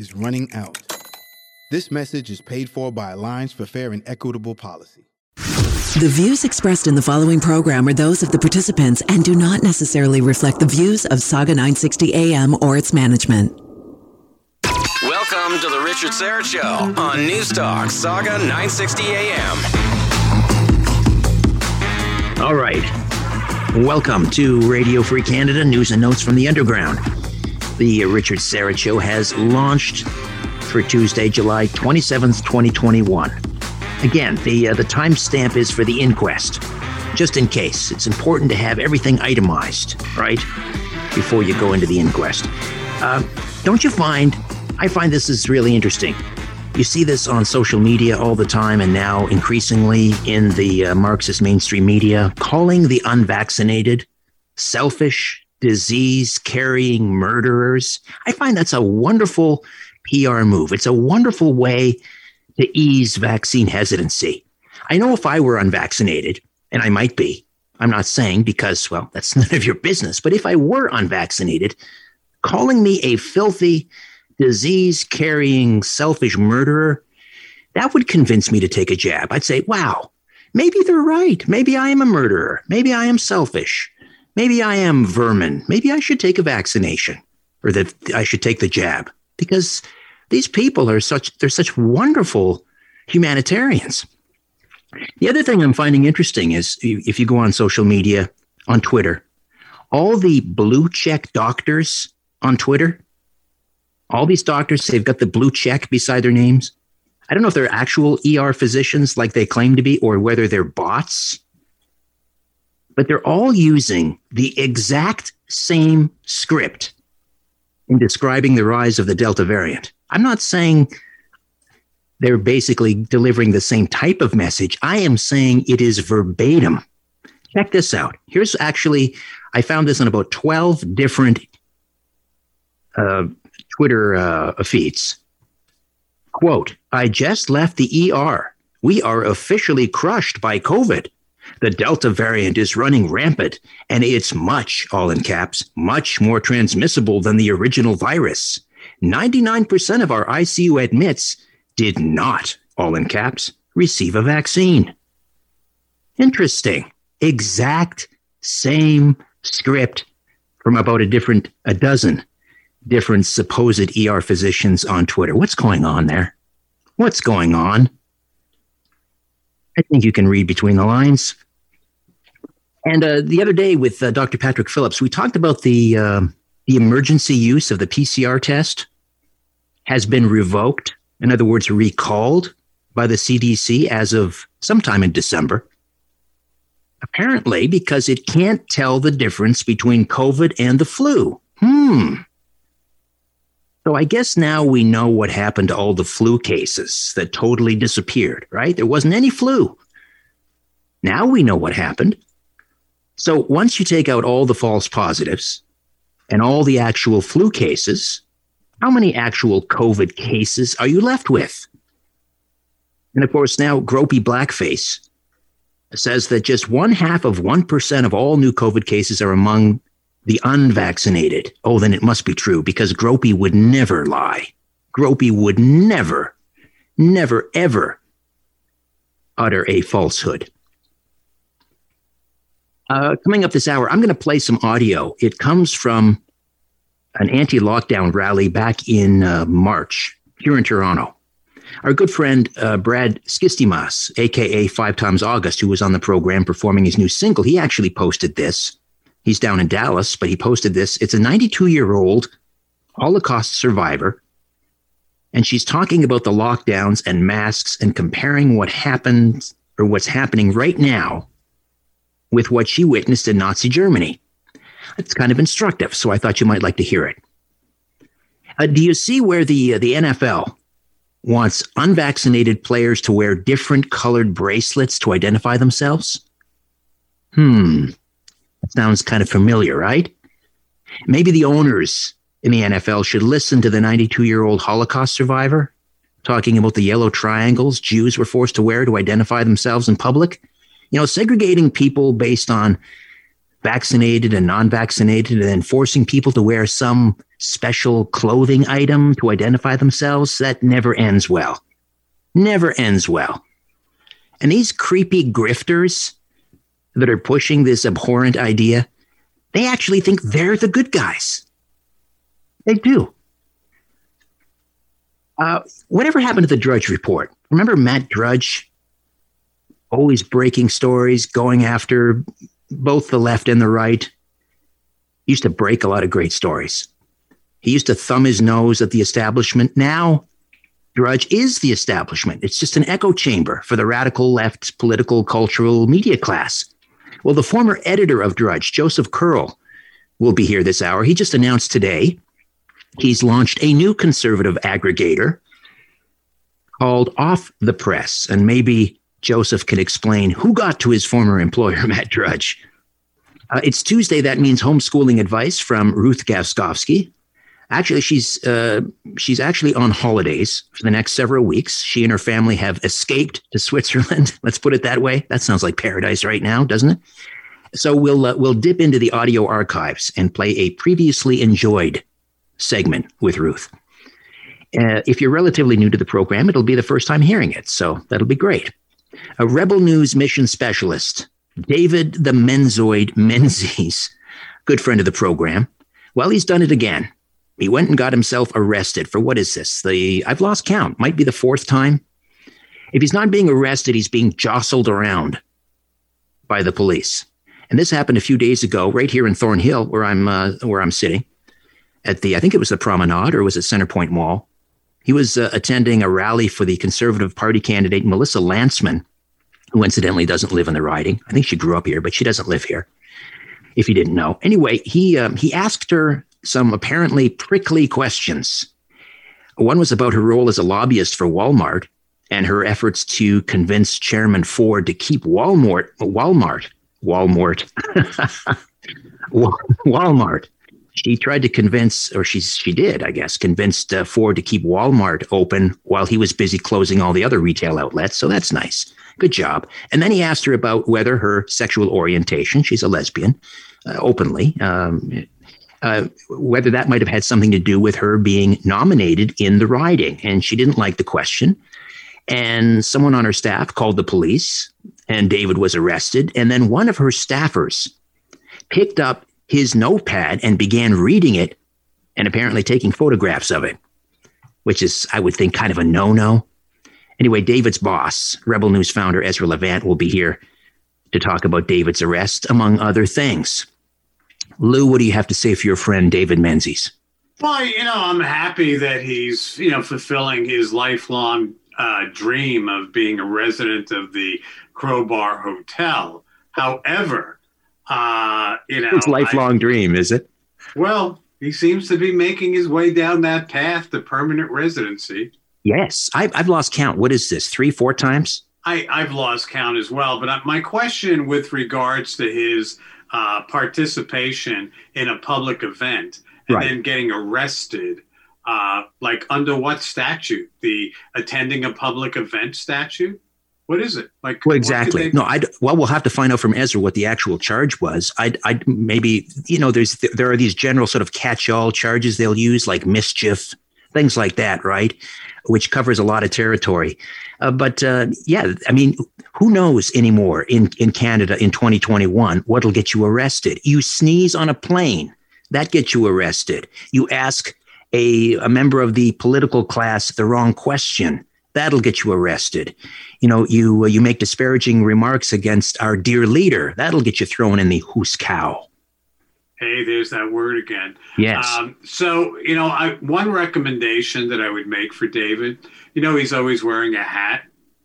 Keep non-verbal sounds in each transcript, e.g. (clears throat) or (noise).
is running out. This message is paid for by Alliance for Fair and Equitable Policy. The views expressed in the following program are those of the participants and do not necessarily reflect the views of Saga 960 AM or its management. Welcome to the Richard Syrett Show on News Talk Saga 960 AM. All right. Welcome to Radio Free Canada News and Notes from the Underground. The Richard Syrett Show has launched for Tuesday, July 27th, 2021. Again, the uh, the timestamp is for the inquest. Just in case, it's important to have everything itemized, right, before you go into the inquest. Uh, don't you find? I find this is really interesting. You see this on social media all the time, and now increasingly in the uh, Marxist mainstream media, calling the unvaccinated selfish, disease carrying murderers. I find that's a wonderful PR move. It's a wonderful way to ease vaccine hesitancy. I know if I were unvaccinated, and I might be, I'm not saying because, well, that's (laughs) none of your business, but if I were unvaccinated, calling me a filthy, disease carrying, selfish murderer, that would convince me to take a jab. I'd say, wow, maybe they're right. Maybe I am a murderer. Maybe I am selfish. Maybe I am vermin. Maybe I should take a vaccination or that I should take the jab because these people are such they're such wonderful humanitarians. The other thing I'm finding interesting is if you go on social media, on Twitter, all the blue check doctors on Twitter, all these doctors, they've got the blue check beside their names. I don't know if they're actual ER physicians like they claim to be or whether they're bots, but they're all using the exact same script in describing the rise of the Delta variant. I'm not saying they're basically delivering the same type of message. I am saying it is verbatim. Check this out. Here's actually, I found this in about 12 different uh, Twitter uh, feeds. Quote, I just left the ER. We are officially crushed by COVID. The Delta variant is running rampant, and it's much, all in caps, much more transmissible than the original virus. 99% of our ICU admits did not, all in caps, receive a vaccine. Interesting. Exact same script from about a different, a dozen different supposed ER physicians on Twitter. What's going on there? What's going on? I think you can read between the lines. And uh, the other day with uh, Dr. Patrick Phillips, we talked about the uh, the emergency use of the PCR test has been revoked. In other words, recalled by the CDC as of sometime in December. Apparently, because it can't tell the difference between COVID and the flu. Hmm. So I guess now we know what happened to all the flu cases that totally disappeared, right? There wasn't any flu. Now we know what happened. So once you take out all the false positives and all the actual flu cases, how many actual COVID cases are you left with? And of course, now Gropey Blackface says that just one half of 1% of all new COVID cases are among the unvaccinated. Oh, then it must be true because Gropey would never lie. Gropey would never, never, ever utter a falsehood. Uh, coming up this hour, I'm going to play some audio. It comes from an anti lockdown rally back in uh, March here in Toronto. Our good friend uh, Brad Skistimas, aka Five Times August, who was on the program performing his new single, he actually posted this. He's down in Dallas, but he posted this. It's a 92 year old Holocaust survivor, and she's talking about the lockdowns and masks and comparing what happened or what's happening right now with what she witnessed in Nazi Germany. It's kind of instructive, so I thought you might like to hear it. Uh, do you see where the uh, the NFL wants unvaccinated players to wear different colored bracelets to identify themselves? Hmm, sounds kind of familiar, right? Maybe the owners in the NFL should listen to the 92 year old Holocaust survivor talking about the yellow triangles Jews were forced to wear to identify themselves in public. You know, segregating people based on vaccinated and non vaccinated and then forcing people to wear some special clothing item to identify themselves, that never ends well. Never ends well. And these creepy grifters that are pushing this abhorrent idea, they actually think they're the good guys. They do. Uh, whatever happened to the Drudge Report? Remember Matt Drudge? Always breaking stories, going after both the left and the right. He used to break a lot of great stories. He used to thumb his nose at the establishment. Now, Drudge is the establishment. It's just an echo chamber for the radical left political, cultural media class. Well, the former editor of Drudge, Joseph Curl, will be here this hour. He just announced today he's launched a new conservative aggregator called Off the Press. And maybe Joseph can explain who got to his former employer, (laughs) Matt Drudge. Uh, it's Tuesday. That means homeschooling advice from Ruth Gaskovski. Actually, she's uh, she's actually on holidays for the next several weeks. She and her family have escaped to (laughs) Switzerland. Let's put it that way. That sounds like paradise right now, doesn't it? So we'll uh, we'll dip into the audio archives and play a previously enjoyed segment with Ruth. Uh, if you're relatively new to the program, it'll be the first time hearing it, so that'll be great. A Rebel News mission specialist, David the Menzoid Menzies, good friend of the program. Well, he's done it again. He went and got himself arrested for what is this? The I've lost count. Might be the fourth time. If he's not being arrested, he's being jostled around by the police. And this happened a few days ago, right here in Thornhill, where I'm uh, where I'm sitting at the I think it was the Promenade or was it Centerpoint Mall. He was uh, attending a rally for the Conservative Party candidate Melissa Lantsman, who incidentally doesn't live in the riding. I think she grew up here, but she doesn't live here. If you didn't know, anyway, he um, he asked her some apparently prickly questions. One was about her role as a lobbyist for Walmart and her efforts to convince Chairman Ford to keep Walmart, Walmart, Walmart, (laughs) Walmart. She tried to convince, or she she did, I guess, convinced uh, Ford to keep Walmart open while he was busy closing all the other retail outlets. So that's nice. Good job. And then he asked her about whether her sexual orientation, she's a lesbian, uh, openly, um, uh, whether that might have had something to do with her being nominated in the riding. And she didn't like the question. And someone on her staff called the police, and David was arrested. And then one of her staffers picked up his notepad and began reading it and apparently taking photographs of it, which is, I would think, kind of a no no. Anyway, David's boss, Rebel News founder Ezra Levant, will be here to talk about David's arrest, among other things. Lou, what do you have to say for your friend David Menzies? Well, you know, I'm happy that he's, you know, fulfilling his lifelong uh, dream of being a resident of the Crowbar Hotel. However, uh, you know, his lifelong I, dream, is it? Well, he seems to be making his way down that path to permanent residency. Yes, I've, I've lost count. What is this? Three, four times? I, I've lost count as well. But my question with regards to his uh, participation in a public event and right. then getting arrested. Uh, like under what statute? The attending a public event statute? What is it like? Well, exactly. They- no, I well, we'll have to find out from Ezra what the actual charge was. I, I maybe you know, there's there are these general sort of catch-all charges they'll use, like mischief, things like that, right? Which covers a lot of territory. Uh, but uh, yeah, I mean, who knows anymore in in Canada in 2021 what'll get you arrested? You sneeze on a plane, that gets you arrested. You ask a, a member of the political class the wrong question that'll get you arrested. You know, you uh, you make disparaging remarks against our dear leader, that'll get you thrown in the who's hoosegow. Hey, there's that word again. Yes. Um, so, you know, I, one recommendation that I would make for David, you know, he's always wearing a hat.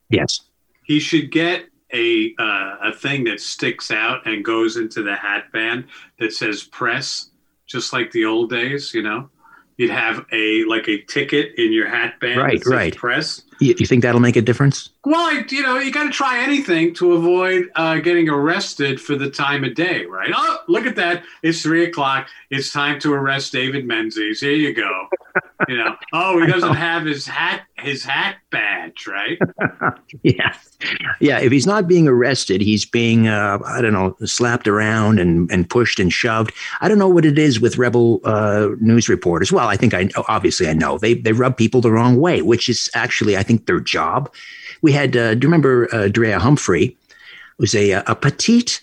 Yes. He should get a uh, a thing that sticks out and goes into the hat band that says press, just like the old days. You know, you'd have a like a ticket in your hat band. Right. Right. Press. You, you think that'll make a difference? Well, I, you know, you got to try anything to avoid uh, getting arrested for the time of day, right? Oh, look at that! It's three o'clock. It's time to arrest David Menzies. Here you go. you know, (laughs) oh, he doesn't have his hat, his hat badge, right? (laughs) yeah, yeah. If he's not being arrested, he's being, uh, I don't know, slapped around and and pushed and shoved. I don't know what it is with rebel uh, news reporters. Well, I think I obviously I know they they rub people the wrong way, which is actually I think their job. We had, uh, do you remember uh, Drea Humphrey? It was a, a petite,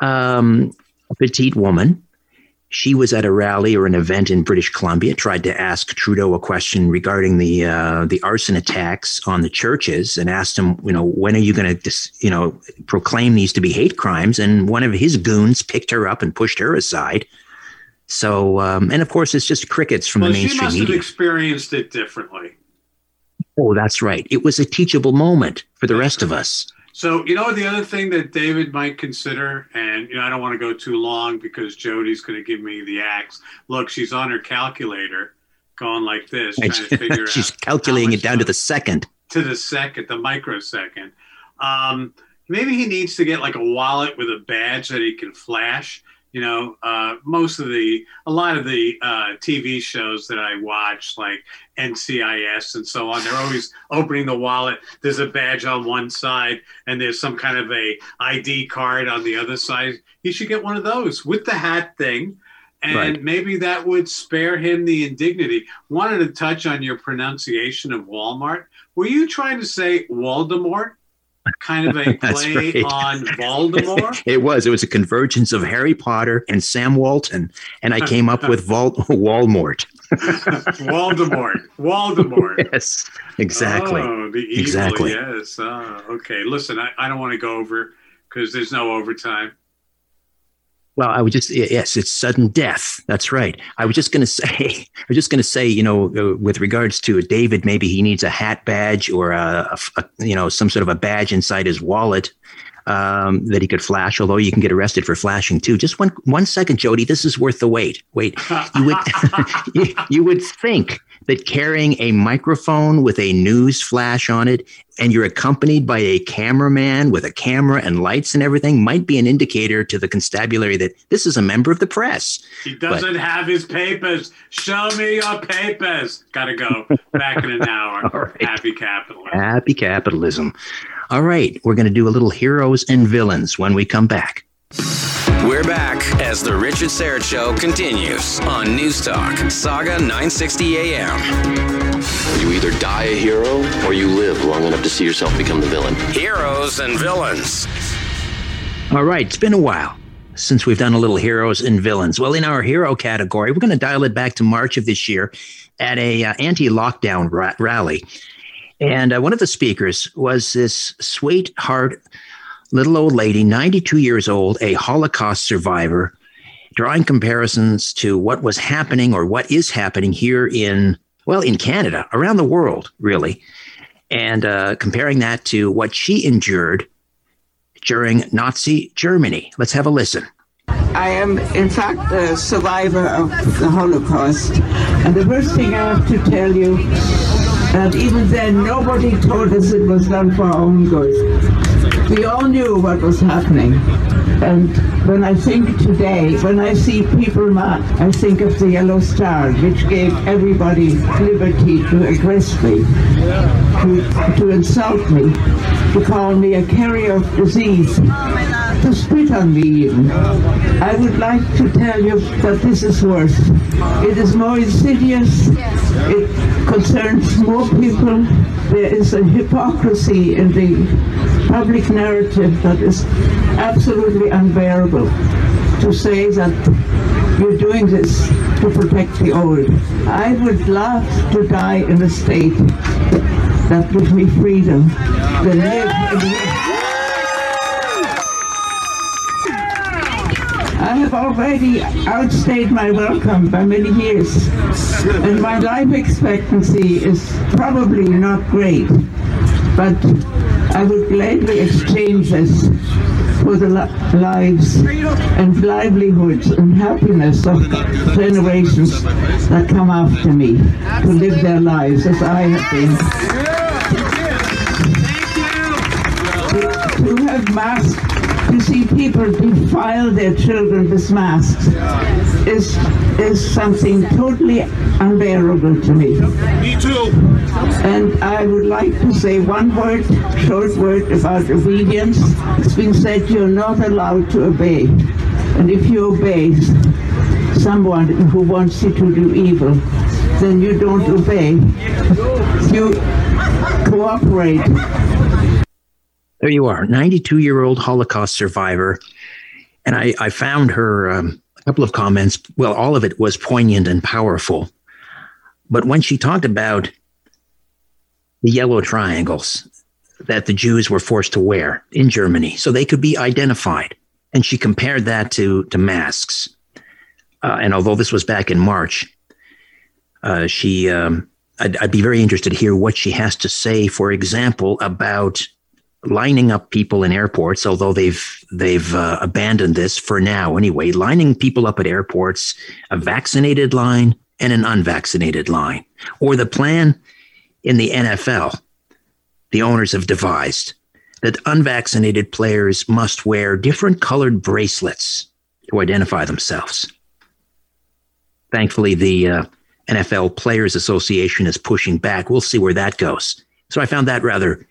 um, a petite woman. She was at a rally or an event in British Columbia, tried to ask Trudeau a question regarding the uh, the arson attacks on the churches, and asked him, you know, when are you going to, you know, proclaim these to be hate crimes? And one of his goons picked her up and pushed her aside. So, um, and of course, it's just crickets from well, the mainstream she must media. have experienced it differently. Oh, that's right. It was a teachable moment for the rest of us. So, you know, the other thing that David might consider, and, you know, I don't want to go too long because Jody's going to give me the axe. Look, she's on her calculator going like this, trying to (laughs) figure out She's calculating it down to the second. To the second, the microsecond. Um, maybe he needs to get like a wallet with a badge that he can flash you know, uh, most of the, a lot of the uh, TV shows that I watch, like NCIS and so on, they're always opening the wallet. There's a badge on one side, and there's some kind of a ID card on the other side. He should get one of those with the hat thing, and Right. maybe that would spare him the indignity. Wanted to touch on your pronunciation of Walmart. Were you trying to say Waldemort? Kind of a (laughs) play right. on Voldemort? (laughs) It was. It was a convergence of Harry Potter and Sam Walton, and I came up with (laughs) Vol- Walmart. Voldemort. Voldemort. Yes, exactly. Oh, the evil, Exactly. yes. Oh, okay. Listen, I, I don't want to go over because there's no overtime. Well, I would just yes, it's sudden death. That's right. I was just going (laughs) to say, I was just going to say, you know, uh, with regards to David, maybe he needs a hat badge or a, a- a- you know some sort of a badge inside his wallet um, that he could flash. Although you can get arrested for flashing too. Just one one second, Jody. This is worth the wait. Wait, you would (laughs) you, you would think that carrying a microphone with a news flash on it and you're accompanied by a cameraman with a camera and lights and everything might be an indicator to the constabulary that this is a member of the press. He doesn't have his papers. Show me your papers. Gotta go. Back in an hour. (laughs) Right. Happy capitalism. Happy capitalism. All right, we're going to do a little heroes and villains when we come back. We're back as the Richard Syrett Show continues on News Talk, Saga 960 AM. You either die a hero or you live long enough to see yourself become the villain. Heroes and villains. All right, it's been a while since we've done a little heroes and villains. Well, in our hero category, we're going to dial it back to March of this year at a uh, anti-lockdown ra- rally. And uh, one of the speakers was this sweetheart little old lady, 92 years old, a Holocaust survivor, drawing comparisons to what was happening or what is happening here in, well, in Canada, around the world, really, and uh, comparing that to what she endured during Nazi Germany. Let's have a listen. I am, in fact, a survivor of the Holocaust. And the first thing I have to tell you, that even then nobody told us it was done for our own good. We all knew what was happening. And when I think today, when I see people I think of the Yellow Star, which gave everybody liberty to aggress me, to, to insult me, to call me a carrier of disease, to spit on me even. I would like to tell you that this is worse. It is more insidious. It concerns more people. There is a hypocrisy in the public narrative that is absolutely unbearable to say that you're doing this to protect the old. I would love to die in a state that gives me freedom to live I have already outstayed my welcome by many years, and my life expectancy is probably not great, but I would gladly exchange this for the lives and livelihoods and happiness of generations that come after me to live their lives as I have been. To, to have see people defile their children with masks is is something totally unbearable to me. Me too. And I would like to say one word, short word about obedience. It's been said you're not allowed to obey. And if you obey someone who wants you to do evil, then you don't obey. You cooperate there you are, 92 year old Holocaust survivor. And I, I found her um, a couple of comments. Well, all of it was poignant and powerful. But when she talked about the yellow triangles that the Jews were forced to wear in Germany so they could be identified, and she compared that to, to masks. Uh, and although this was back in March, uh, she um, I'd, I'd, be very interested to hear what she has to say, for example, about lining up people in airports, although they've they've uh, abandoned this for now anyway, lining people up at airports, a vaccinated line and an unvaccinated line, or the plan in the NFL the owners have devised that unvaccinated players must wear different colored bracelets to identify themselves. Thankfully, the uh, NFL Players Association is pushing back. We'll see where that goes. So I found that rather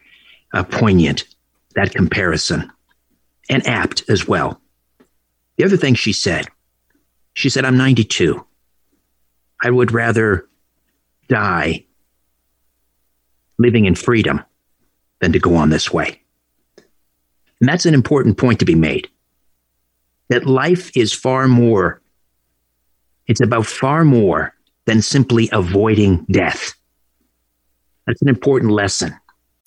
uh, poignant, that comparison, and apt as well. The other thing she said, she said, I'm 92. I would rather die living in freedom than to go on this way. And that's an important point to be made that life is far more, it's about far more than simply avoiding death. That's an important lesson.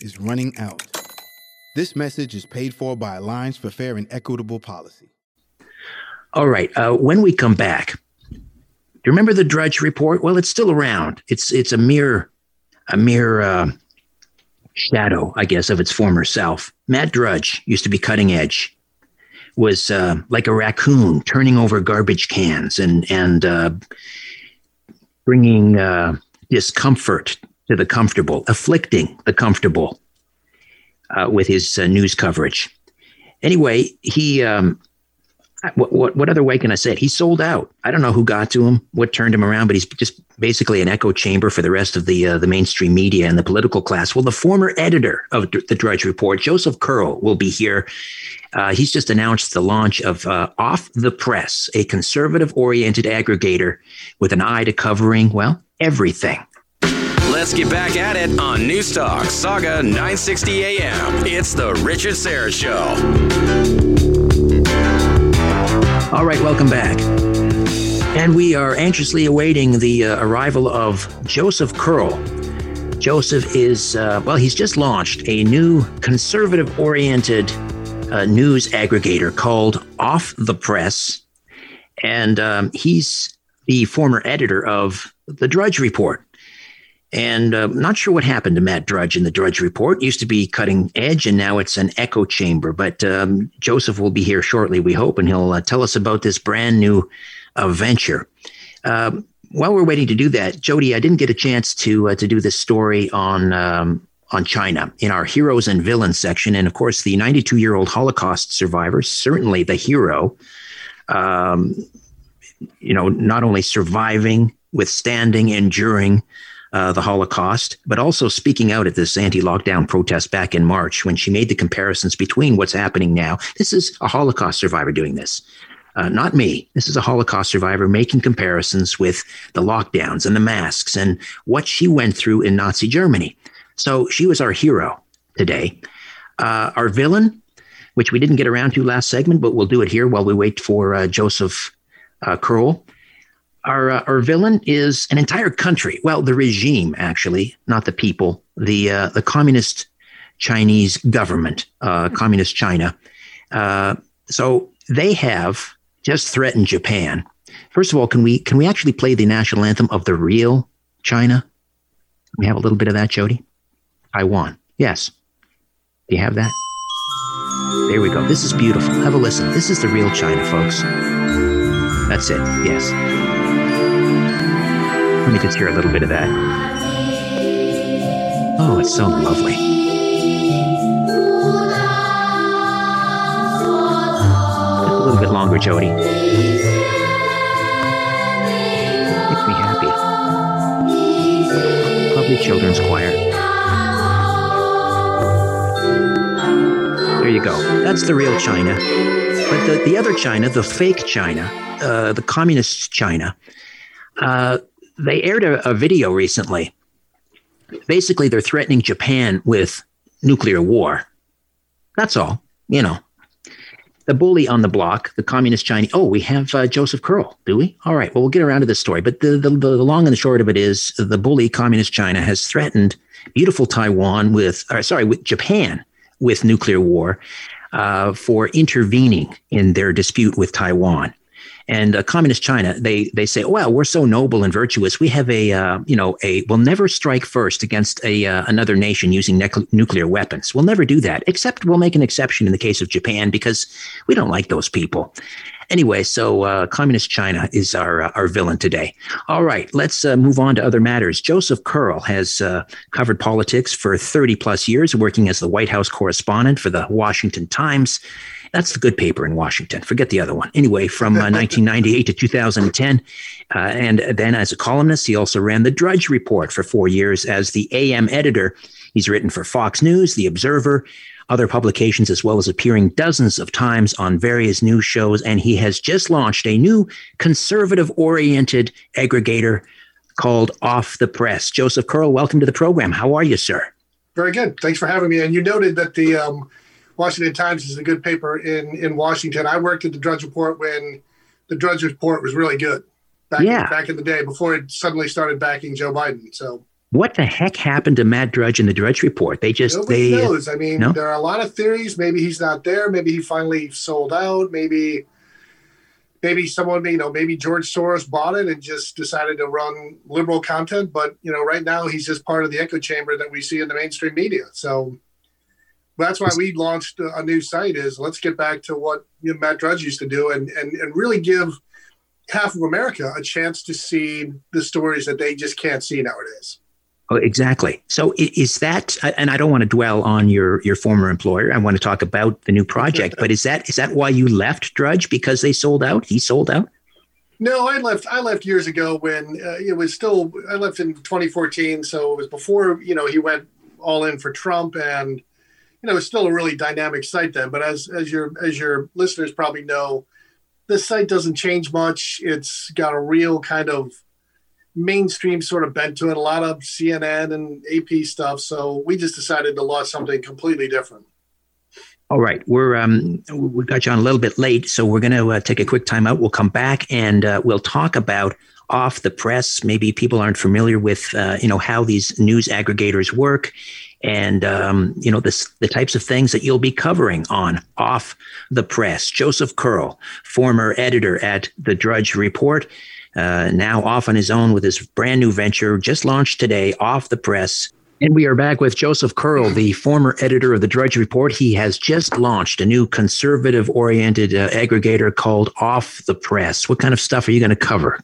is running out. This message is paid for by Alliance for Fair and Equitable Policy. All right. Uh, when we come back, do you remember the Drudge Report? Well, it's still around. It's it's a mere a mere uh, shadow, I guess, of its former self. Matt Drudge used to be cutting edge. Was uh, like a raccoon turning over garbage cans and and uh, bringing uh, discomfort to the comfortable, afflicting the comfortable uh, with his uh, news coverage. Anyway, he, um, what, what, what other way can I say it? He sold out. I don't know who got to him, what turned him around, but he's just basically an echo chamber for the rest of the uh, the mainstream media and the political class. Well, the former editor of the Drudge Report, Joseph Curl, will be here. Uh, he's just announced the launch of uh, Off the Press, a conservative oriented aggregator with an eye to covering, well, everything. Let's get back at it on Newstalk Saga 960 AM. It's the Richard Syrett Show. All right, welcome back. And we are anxiously awaiting the uh, arrival of Joseph Curl. Joseph is, uh, well, he's just launched a new conservative oriented uh, news aggregator called Off the Press. And um, he's the former editor of The Drudge Report. And uh, not sure what happened to Matt Drudge in the Drudge Report. It used to be cutting edge, and now it's an echo chamber. But um, Joseph will be here shortly, we hope, and he'll uh, tell us about this brand new uh, venture. Um, while we're waiting to do that, Jody, I didn't get a chance to uh, to do this story on um, on China in our heroes and villains section, and of course, the 92 year old Holocaust survivor, certainly the hero. Um, you know, not only surviving, withstanding, enduring uh, the Holocaust, but also speaking out at this anti lockdown protest back in March when she made the comparisons between what's happening now. This is a Holocaust survivor doing this. Uh, not me. This is a Holocaust survivor making comparisons with the lockdowns and the masks and what she went through in Nazi Germany. So she was our hero today. Uh, our villain, which we didn't get around to last segment, but we'll do it here while we wait for uh, Joseph uh, Curl our uh, our villain is an entire country. Well, the regime actually, not the people. The uh, the communist Chinese government, uh, communist China. Uh, so they have just threatened Japan. First of all, can we can we actually play the national anthem of the real China? we have a little bit of that, Jody? Taiwan. Yes. Do you have that? There we go. This is beautiful. Have a listen. This is the real China, folks. That's it. Yes. Let me just hear a little bit of that. Oh, it's so lovely. Just a little bit longer, Jody. Makes me happy. Lovely children's choir. There you go. That's the real China. But the, the other China, the fake China, uh, the communist China, uh, they aired a, a video recently. Basically, they're threatening Japan with nuclear war. That's all. You know, the bully on the block, the communist Chinese. Oh, we have uh, Joseph Curl, do we? All right. Well, we'll get around to this story. But the, the, the long and the short of it is the bully, communist China, has threatened beautiful Taiwan with, or sorry, with Japan with nuclear war uh, for intervening in their dispute with Taiwan. And uh, communist China, they they say, well, we're so noble and virtuous. We have a uh, you know a we'll never strike first against a uh, another nation using ne- nuclear weapons. We'll never do that. Except we'll make an exception in the case of Japan because we don't like those people. Anyway, so uh, communist China is our uh, our villain today. All right, let's uh, move on to other matters. Joseph Curl has uh, covered politics for 30 plus years, working as the White House correspondent for the Washington Times. That's the good paper in Washington. Forget the other one. Anyway, from uh, (laughs) 1998 to 2010. Uh, and then as a columnist, he also ran the Drudge Report for four years as the AM editor. He's written for Fox News, The Observer, other publications, as well as appearing dozens of times on various news shows. And he has just launched a new conservative oriented aggregator called Off the Press. Joseph Curl, welcome to the program. How are you, sir? Very good. Thanks for having me. And you noted that the um, Washington Times is a good paper in in Washington. I worked at the Drudge Report when the Drudge Report was really good back yeah. in, back in the day before it suddenly started backing Joe Biden. So what the heck happened to Matt Drudge and the Drudge Report? They just Nobody they knows. I mean, no? there are a lot of theories. Maybe he's not there. Maybe he finally sold out. Maybe maybe someone you know maybe George Soros bought it and just decided to run liberal content. But you know, right now he's just part of the echo chamber that we see in the mainstream media. So that's why we launched a new site is let's get back to what you know, Matt Drudge used to do and, and, and really give half of America a chance to see the stories that they just can't see nowadays. Oh, exactly. So is that, and I don't want to dwell on your your former employer. I want to talk about the new project. but is that is that why you left Drudge because they sold out? He sold out. No, I left. I left years ago when uh, it was still. I left in 2014, so it was before you know he went all in for Trump, and you know it's still a really dynamic site then. But as as your as your listeners probably know, this site doesn't change much. It's got a real kind of mainstream sort of bent to it, a lot of CNN and AP stuff. So we just decided to launch something completely different. All right, we're um, we got you on a little bit late, so we're going to uh, take a quick time out. We'll come back and uh, we'll talk about off the press. Maybe people aren't familiar with uh, you know how these news aggregators work, and um, you know this, the types of things that you'll be covering on off the press. Joseph Curl, former editor at the Drudge Report uh, now off on his own with his brand new venture, just launched today, off the press. And we are back with Joseph Curl, the former editor of the Drudge Report. He has just launched a new conservative oriented uh, aggregator called Off the Press. What kind of stuff are you going to cover?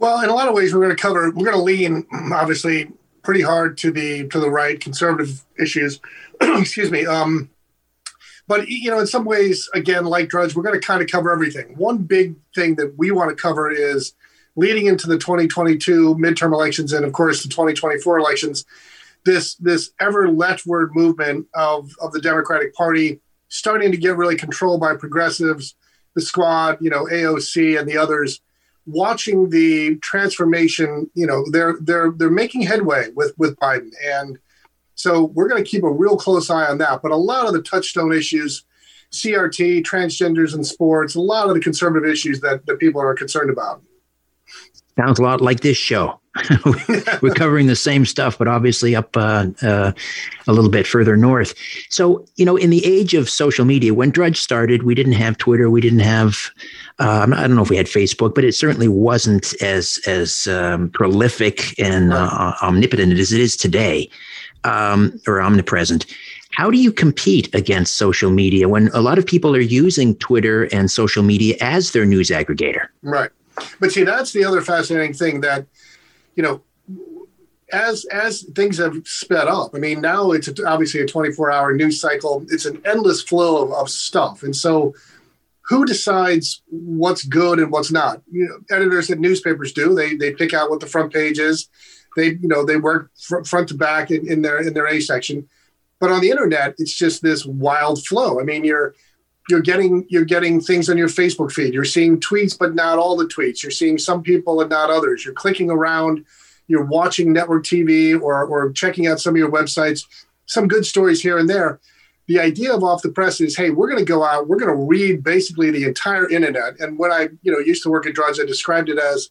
Well, in a lot of ways, we're going to cover, we're going to lean obviously pretty hard to the to the right conservative issues. (clears throat) Excuse me. Um, but you know, in some ways, again, like Drudge, we're going to kind of cover everything. One big thing that we want to cover is leading into the 2022 midterm elections and, of course, the 2024 elections. This this ever leftward movement of of the Democratic Party starting to get really controlled by progressives, the Squad, you know, AOC, and the others. Watching the transformation, you know, they're they're they're making headway with with Biden and so we're going to keep a real close eye on that. But a lot of the touchstone issues, CRT, transgenders in sports, a lot of the conservative issues that, that people are concerned about. Sounds a lot like this show. (laughs) We're covering the same stuff, but obviously up uh, uh, a little bit further north. So, you know, in the age of social media, when Drudge started, we didn't have Twitter, we didn't have, uh, I don't know if we had Facebook, but it certainly wasn't as as um, prolific and uh, omnipotent as it is today um, or omnipresent. How do you compete against social media when a lot of people are using Twitter and social media as their news aggregator? Right. But see, that's the other fascinating thing that, you know, as as things have sped up, I mean, now it's obviously a 24 hour news cycle. It's an endless flow of, of stuff. And so, who decides what's good and what's not? You know, editors at newspapers do. They they pick out what the front page is they, you know, they work fr- front to back in, in their in their A section. But on the internet, it's just this wild flow. I mean, you're you're getting you're getting things on your Facebook feed. You're seeing tweets, but not all the tweets. You're seeing some people and not others. You're clicking around. You're watching network TV or or checking out some of your websites. Some good stories here and there. The idea of off the press is, hey, we're going to go out. We're going to read basically the entire internet. And when I you know used to work at Drudge, I described it as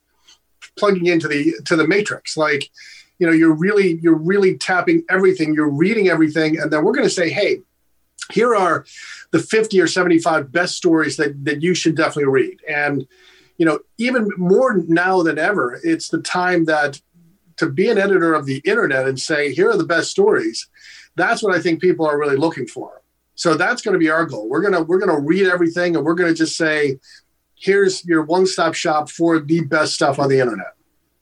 plugging into the to the matrix. Like you know you're really you're really tapping everything you're reading everything. And then we're going to say hey here are the 50 or 75 best stories that that you should definitely read. And you know even more now than ever it's the time that to be an editor of the internet and say here are the best stories that's what i think people are really looking for. So that's going to be our goal. We're going to we're going to read everything and we're going to just say here's your one-stop shop for the best stuff on the internet.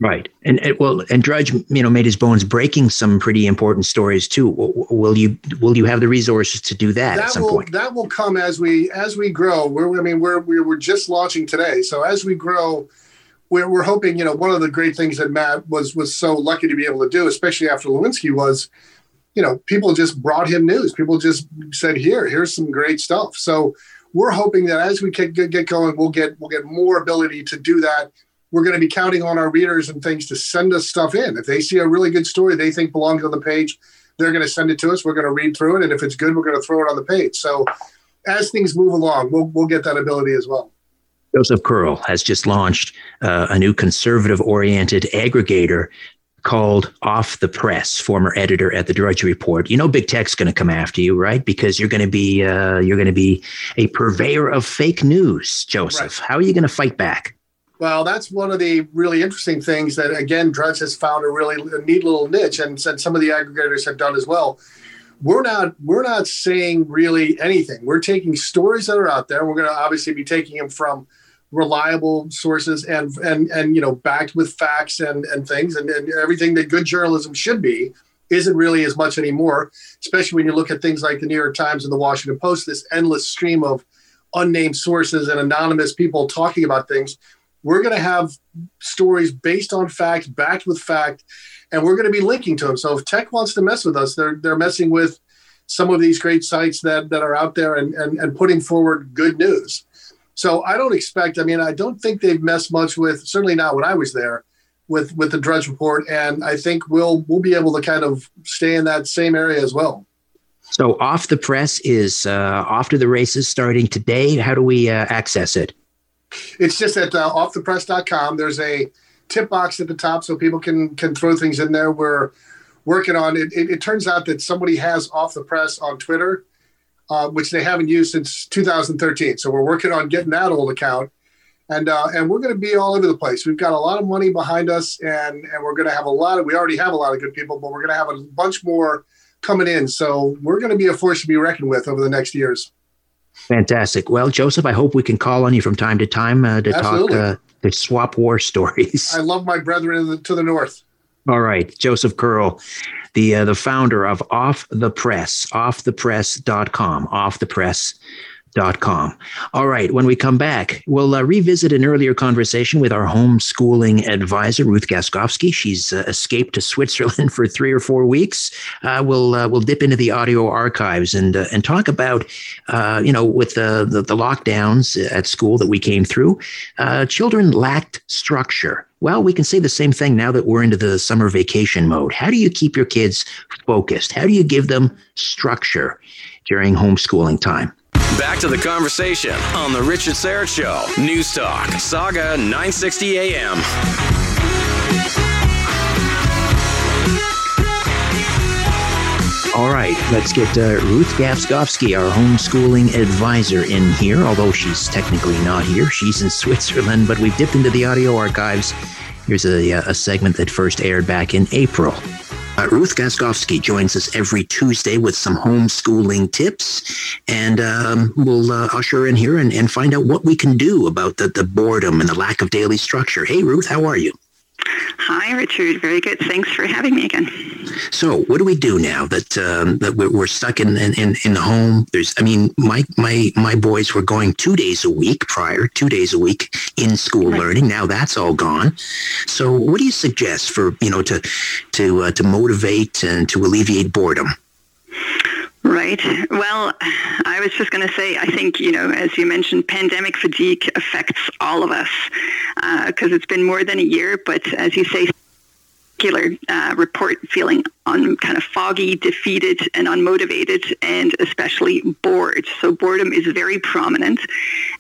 Right, and, and well, and Drudge, you know, made his bones breaking some pretty important stories too. Will you will you have the resources to do that, that at some will, point? That will come as we as we grow. We're, I mean, we're we're just launching today, so as we grow, we're, we're hoping. You know, one of the great things that Matt was was so lucky to be able to do, especially after Lewinsky, was, you know, people just brought him news. People just said, "Here, here's some great stuff." So we're hoping that as we get, get going, we'll get we'll get more ability to do that. We're going to be counting on our readers and things to send us stuff in. If they see a really good story they think belongs on the page, they're going to send it to us. We're going to read through it, and if it's good, we're going to throw it on the page. So as things move along, we'll we'll get that ability as well. Joseph Curl has just launched uh, a new conservative oriented aggregator called Off the Press, former editor at the Drudge Report. You know, big tech's going to come after you, right? Because you're going to be uh, you're going to be a purveyor of fake news, Joseph. Right. How are you going to fight back? Well, that's one of the really interesting things that again Drudge has found a really a neat little niche, and, and some of the aggregators have done as well. We're not we're not saying really anything. We're taking stories that are out there. We're going to obviously be taking them from reliable sources and and and you know backed with facts and and things. And, and everything that good journalism should be isn't really as much anymore especially when you look at things like the new york times and the washington post this endless stream of unnamed sources and anonymous people talking about things. We're going to have stories based on fact backed with fact and we're going to be linking to them. So if tech wants to mess with us they're they're messing with some of these great sites that that are out there and and, and putting forward good news so I don't expect. I mean, I don't think they've messed much with. Certainly not when I was there with with the Drudge Report, and I think we'll we'll be able to kind of stay in that same area as well. So off the press is uh, off to the races starting today. How do we uh, access it? It's just at uh, offthepress.com. There's a tip box at the top so people can can throw things in there. We're working on it. It, it turns out that somebody has off the press on Twitter uh, which they haven't used since 2013. So we're working on getting that old account, and uh, and we're going to be all over the place. We've got a lot of money behind us, and and we're going to have a lot of. We already have a lot of good people, but we're going to have a bunch more coming in. So we're going to be a force to be reckoned with over the next years. Fantastic. Well, Joseph, I hope we can call on you from time to time uh, to Absolutely. talk uh, to swap war stories. I love my brethren the, to the north. All right, Joseph Curl, the uh, the founder of Off the Press, offthepress.com, offthepress.com. All right, when we come back, we'll uh, revisit an earlier conversation with our homeschooling advisor, Ruth Gaskovski. She's uh, escaped to Switzerland (laughs) for three or four weeks. Uh, we'll uh, we'll dip into the audio archives and uh, and talk about, you know, with the, the, the lockdowns at school that we came through, children lacked structure well, we can say the same thing now that we're into the summer vacation mode. How do you keep your kids focused? How do you give them structure during homeschooling time? Back to the conversation on The Richard Syrett Show. News Talk, Sauga 960 AM. All right, let's get uh, Ruth Gaskovski, our homeschooling advisor, in here. Although she's technically not here, she's in (laughs) Switzerland, but we've dipped into the audio archives. Here's a, uh, a segment that first aired back in April. Uh, Ruth Gaskovski joins us every Tuesday with some homeschooling tips, and um, we'll uh, usher in here and, and find out what we can do about the, the boredom and the lack of daily structure. Hey, Ruth, how are you? Hi, Richard. Very good. Thanks for having me again. So, what do we do now that um, that we're, stuck in, in in the home? There's, I mean, my my my boys were going two days a week prior, two days a week in school right. learning. Now that's all gone. So, what do you suggest for you know to to uh, to motivate and to alleviate boredom? Right. Well, I was just going to say, I think, you know, as you mentioned, pandemic fatigue affects all of us because uh, it's been more than a year. But as you say, particular uh, report feeling on kind of foggy, defeated, and unmotivated, and especially bored. So boredom is very prominent,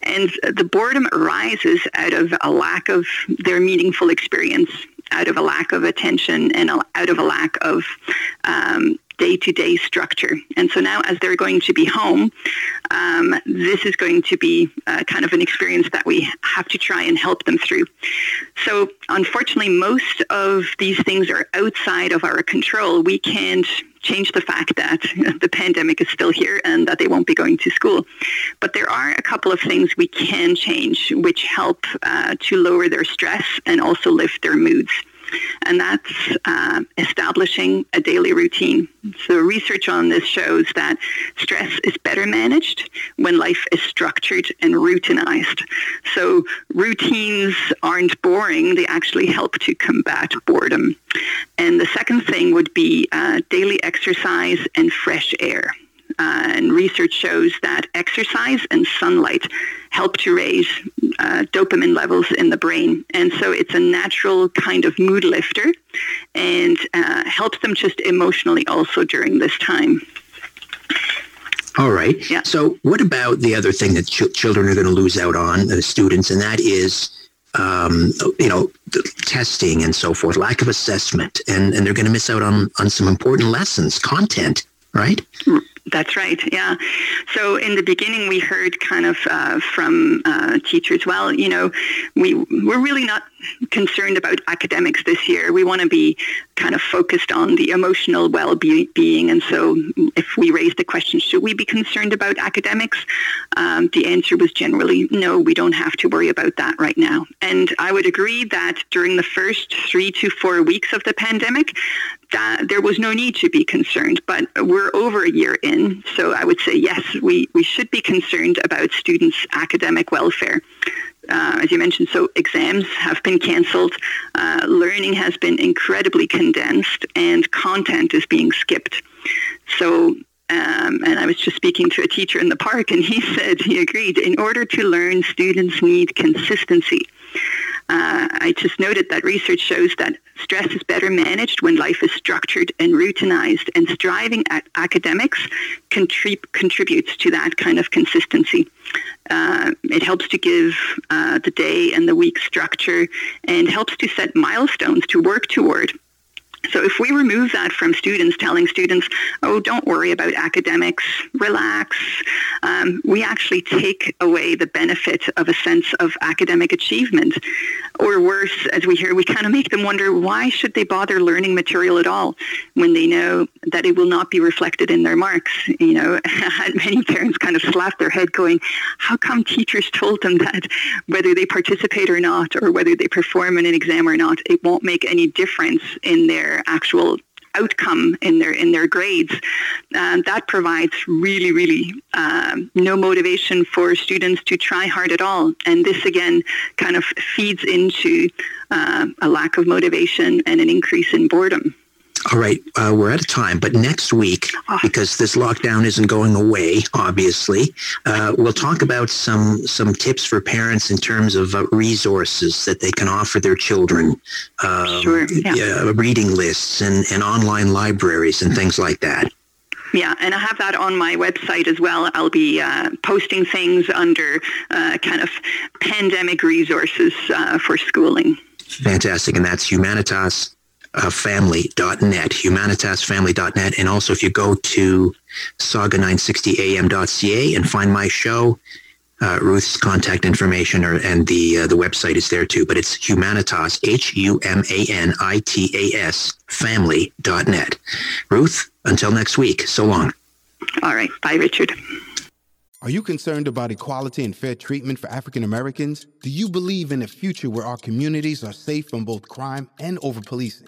and the boredom arises out of a lack of their meaningful experience, out of a lack of attention, and out of a lack of um, day-to-day structure. And so now as they're going to be home, um, this is going to be uh, kind of an experience that we have to try and help them through. So unfortunately, most of these things are outside of our control. We can't change the fact that (laughs) the pandemic is still here and that they won't be going to school. But there are a couple of things we can change which help uh, to lower their stress and also lift their moods and that's uh, establishing a daily routine. So research on this shows that stress is better managed when life is structured and routinized. So routines aren't boring, they actually help to combat boredom. And the second thing would be uh, daily exercise and fresh air. Uh, and research shows that exercise and sunlight help to raise uh, dopamine levels in the brain. And so it's a natural kind of mood lifter and uh, helps them just emotionally also during this time. All right. Yeah. So, what about the other thing that ch- children are going to lose out on, the students, and that is, um, you know, testing and so forth, lack of assessment, and, and they're going to miss out on, on some important lessons, content, right? That's right. Yeah. So in the beginning, we heard kind of uh, from uh, teachers, well, you know, we we're really not concerned about academics this year. We want to be kind of focused on the emotional well-being. And so if we raise the question, should we be concerned about academics? Um, the answer was generally, no, we don't have to worry about that right now. And I would agree that during the first three to four weeks of the pandemic, that there was no need to be concerned. But we're over a year in, so I would say yes, we, we should be concerned about students' academic welfare. Uh, as you mentioned, so exams have been cancelled, uh, learning has been incredibly condensed, and content is being skipped. So um, and I was just speaking to a teacher in the park, and he (laughs) said he agreed. In order to learn, students need consistency. Uh, I just noted that research shows that stress is better managed when life is structured and routinized, and striving at academics contrib- contributes to that kind of consistency. Uh, it helps to give uh, the day and the week structure and helps to set milestones to work toward. So if we remove that from students, telling students, oh, don't worry about academics, relax, um, we actually take away the benefit of a sense of academic achievement. Or worse, as we hear, we kind of make them wonder, why should they bother learning material at all when they know that it will not be reflected in their marks? You know, (laughs) many parents kind of slap their head going, how come teachers told them that whether they participate or not, or whether they perform in an exam or not, it won't make any difference in their actual outcome in their in their grades. And that provides really, really um, no motivation for students to try hard at all. And this again kind of feeds into uh, a lack of motivation and an increase in boredom. All right, uh, we're out of time, but next week, ah. because this lockdown isn't going away, obviously, uh, we'll talk about some some tips for parents in terms of uh, resources that they can offer their children, um, sure, yeah. reading lists and, and online libraries and things like that. Yeah, and I have that on my website as well. I'll be uh, posting things under uh, kind of pandemic resources uh, for schooling. Fantastic, and that's Humanitas uh, family.net, humanitasfamily.net. And also, if you go to sauga960am.ca and find my show, uh, Ruth's contact information or, and the uh, the website is there too. But it's Humanitas, H-U-M-A-N-I-T-A-S, family.net. Ruth, until next week, so long. All right. Bye, Richard. Are you concerned about equality and fair treatment for African Americans? Do you believe in a future where our communities are safe from both crime and over policing?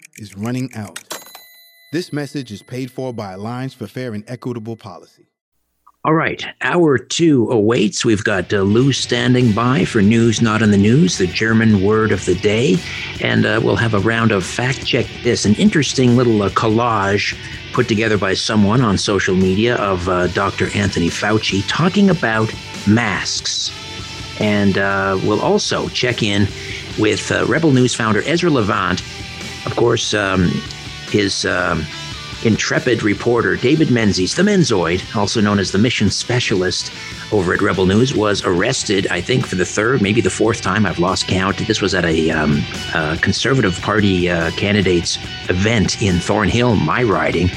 is running out. This message is paid for by Alliance for Fair and Equitable Policy. All right, hour two awaits. We've got uh, Lou standing by for News Not in the News, the German word of the day. And uh, we'll have a round of fact check this, an interesting little uh, collage put together by someone on social media of uh, Dr. Anthony Fauci talking about masks. And uh, we'll also check in with uh, Rebel News founder Ezra Levant. Of course, um, his. Um, intrepid reporter David Menzies, the Menzoid, also known as the mission specialist over at Rebel News, was arrested, I think, for the third, maybe the fourth time. I've lost count. This was at a, um, Conservative Party uh, candidate's event in Thornhill, my riding.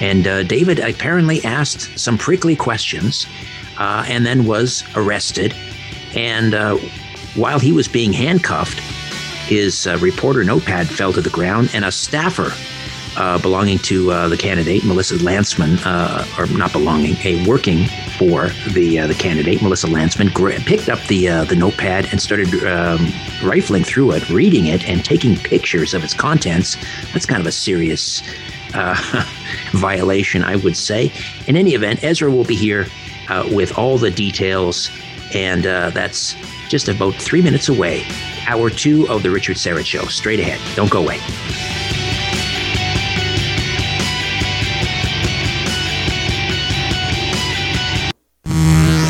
And uh, David apparently asked some prickly questions uh, and then was arrested. And uh, while he was being handcuffed, his uh, reporter notepad fell to the ground, and a staffer uh, belonging to uh, the candidate, Melissa Lantsman, uh, or not belonging, a working for the uh, the candidate, Melissa Lantsman, gra- picked up the uh, the notepad and started um, rifling through it, reading it, and taking pictures of its contents. That's kind of a serious (laughs) violation, I would say. In any event, Ezra will be here with all the details, and that's just about three minutes away. Hour two of The Richard Syrett Show. Straight ahead. Don't go away.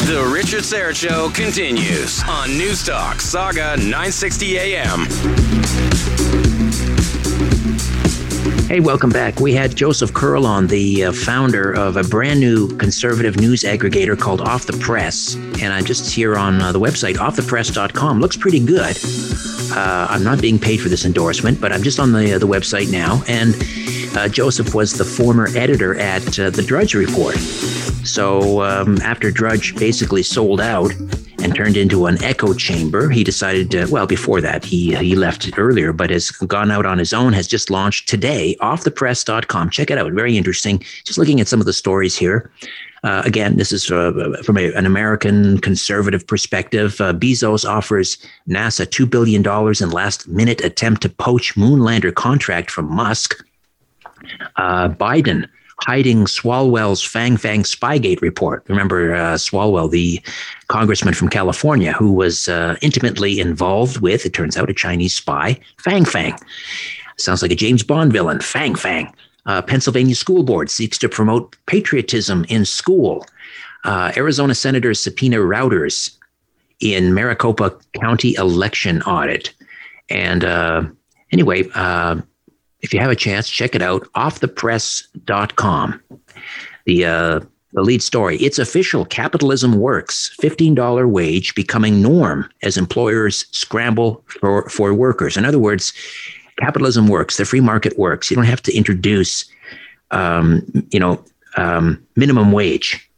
The Richard Syrett Show continues on Newstalk Sauga 960 AM. Hey, welcome back. We had Joseph Curl on, the uh, founder of a brand new conservative news aggregator called Off the Press. And I'm just here on uh, the website, offthepress.com. Looks pretty good. Uh, I'm not being paid for this endorsement, but I'm just on the, uh, the website now. And uh, Joseph was the former editor at uh, the Drudge Report. So um, after Drudge basically sold out and turned into an echo chamber, he decided to, well, before that, he, he left earlier, but has gone out on his own, has just launched today, offthepress.com. Check it out. Very interesting. Just looking at some of the stories here. Uh, again, this is uh, from a, an American conservative perspective. Uh, Bezos offers NASA $2 billion in last minute attempt to poach moonlander contract from Musk. Uh, Biden hiding Swalwell's Fang Fang Spygate report. Remember uh, Swalwell, the congressman from California who was uh, intimately involved with, it turns out, a Chinese spy, Fang Fang. Sounds like a James Bond villain, Fang Fang. Uh, Pennsylvania School Board seeks to promote patriotism in school. Uh, Arizona senators subpoena routers in Maricopa County election audit. And uh, anyway, uh, if you have a chance, check it out, offthepress.com. The, uh, the lead story it's official. Capitalism works. $15 wage becoming norm as employers scramble for, for workers. In other words capitalism works. The free market works. You don't have to introduce um, you know um, minimum wage.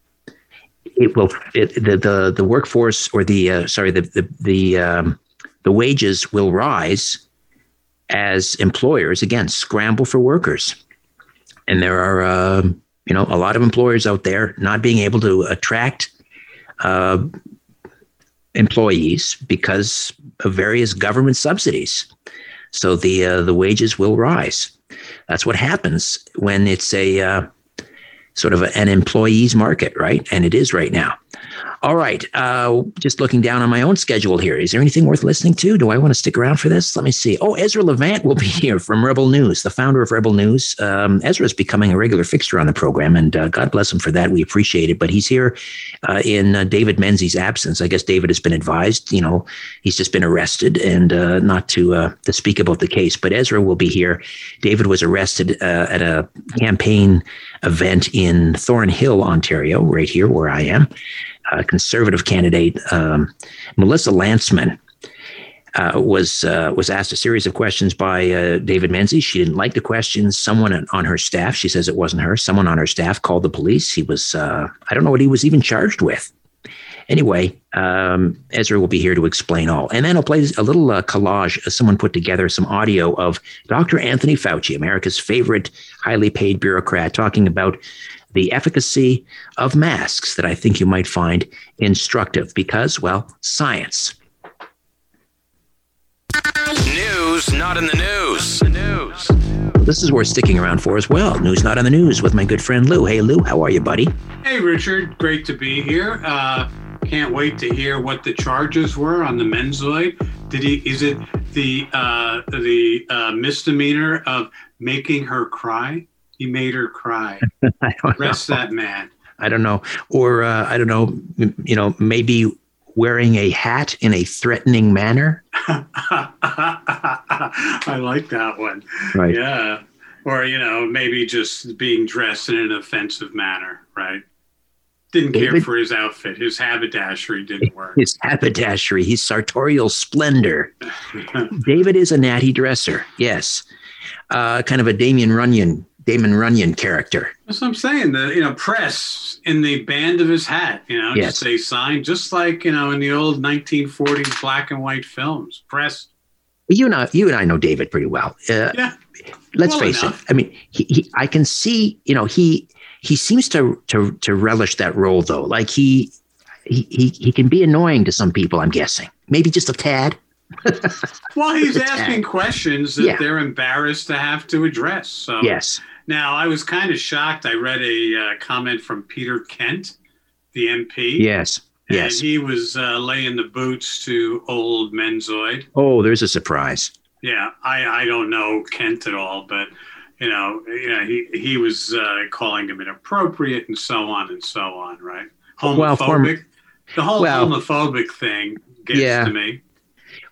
It will it, the, the the workforce or the uh, sorry the the the, um, the wages will rise as employers again scramble for workers. And there are uh, you know a lot of employers out there not being able to attract uh, employees because of various government subsidies. So the uh, the wages will rise. That's what happens when it's a uh, sort of a, an employees market right? And it is right now all right. Uh, just looking down on my own schedule here. Is there anything worth listening to? Do I want to stick around for this? Let me see. Oh, Ezra Levant will be (laughs) here from Rebel News, the founder of Rebel News. Um, Ezra is becoming a regular fixture on the program, and uh, God bless him for that. We appreciate it. But he's here uh, in uh, David Menzies' absence. I guess David has been advised. You know, he's just been arrested, and uh, not to uh, to speak about the case. But Ezra will be here. David was arrested at a campaign event in Thornhill, Ontario, right here where I am uh, conservative candidate, um, Melissa Lantsman, uh, was uh, was asked a series of questions by uh, David Menzies. She didn't like the questions. Someone on her staff, she says it wasn't her. Someone on her staff called the police. He was uh, I don't know what he was even charged with. Anyway, um, Ezra will be here to explain all, and then I'll play a little uh, collage. Someone put together some audio of Dr. Anthony Fauci, America's favorite highly paid bureaucrat, talking about the efficacy of masks that I think you might find instructive because, well, science. News not in the news. news. This is worth sticking around for as well. News not in the news with my good friend Lou. Hey, Lou, how are you, buddy? Hey, Richard. Great to be here. Uh, can't wait to hear what the charges were on the Menzoid. Did he? Is it the uh, the uh, misdemeanor of making her cry? He made her cry. (laughs) Rest that man. I don't know. Or uh, I don't know, you know, maybe wearing a hat in a threatening manner. (laughs) I like that one. Right. Yeah. Or, you know, maybe just being dressed in an offensive manner, right? Didn't David, care for his outfit. His haberdashery didn't work. His haberdashery, his sartorial splendor. (laughs) David is a natty dresser, yes. Uh, kind of a Damien Runyon Damon Runyon character. That's what I'm saying. The you know press in the band of his hat. You know, yes. just say sign, just like you know in the old 1940s black and white films. Press. You and I, you and I know David pretty well. Uh, yeah. Let's well face enough. it. I mean, he, he, I can see. You know, he he seems to to to relish that role though. Like he he he, he can be annoying to some people. I'm guessing, maybe just a tad. well, he's (laughs) asking questions that yeah. they're embarrassed to have to address. So yes. Now, I was kind of shocked. I read a uh, comment from Peter Kent, the MP. Yes. Yes. He was uh, laying the boots to old Menzoid. Oh, there's a surprise. Yeah, I, I don't know Kent at all, but you know, you know, he he was uh, calling him inappropriate and so on and so on, right? Homophobic. Well, form- the whole well, homophobic thing gets yeah. to me.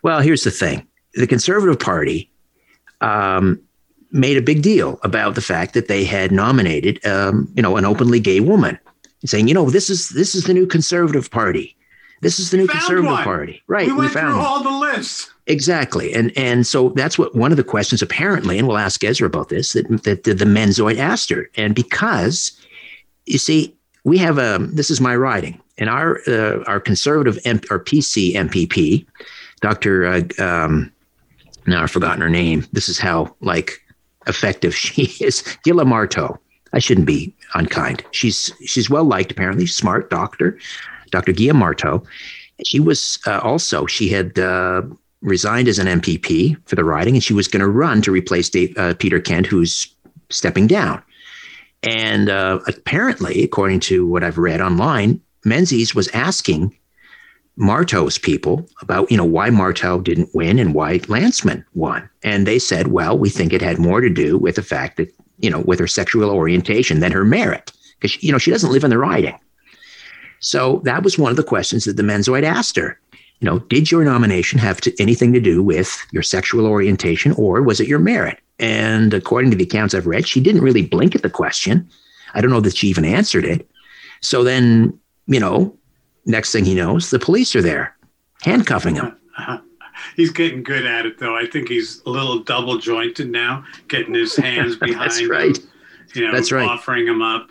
Well, here's the thing: the Conservative Party um, made a big deal about the fact that they had nominated, um, you know, an openly gay woman, saying, you know, this is this is the new Conservative Party. This is the new Conservative one. Party, right? We went found through one. all the lists. Exactly, and and so that's what one of the questions apparently, and we'll ask Ezra about this that that the, the Menzoid asked her, and because you see, we have a this is my writing, and our uh, our conservative M, our PC MPP, Doctor, uh, um, now I've forgotten her name. This is how like effective (laughs) she is, Gila Martow. I shouldn't be unkind. She's she's well liked apparently, smart doctor, Dr. Gila Martow. She was uh, also she had uh, resigned as an MPP for the riding, and she was going to run to replace Dave, uh, Peter Kent, who's stepping down. And uh, apparently, according to what I've read online, Menzies was asking Martow's people about, you know, why Marto didn't win and why Lantsman won. And they said, well, we think it had more to do with the fact that, you know, with her sexual orientation than her merit, because, you know, she doesn't live in the riding. So that was one of the questions that the Menzoid asked her. You know, did your nomination have to, anything to do with your sexual orientation or was it your merit? And according to the accounts I've read, she didn't really blink at the question. I don't know that she even answered it. So then, you know, next thing he knows, the police are there handcuffing him. He's getting good at it, though. I think he's a little double jointed now, getting his hands (laughs) behind That's him, right. you know, That's right. offering him up.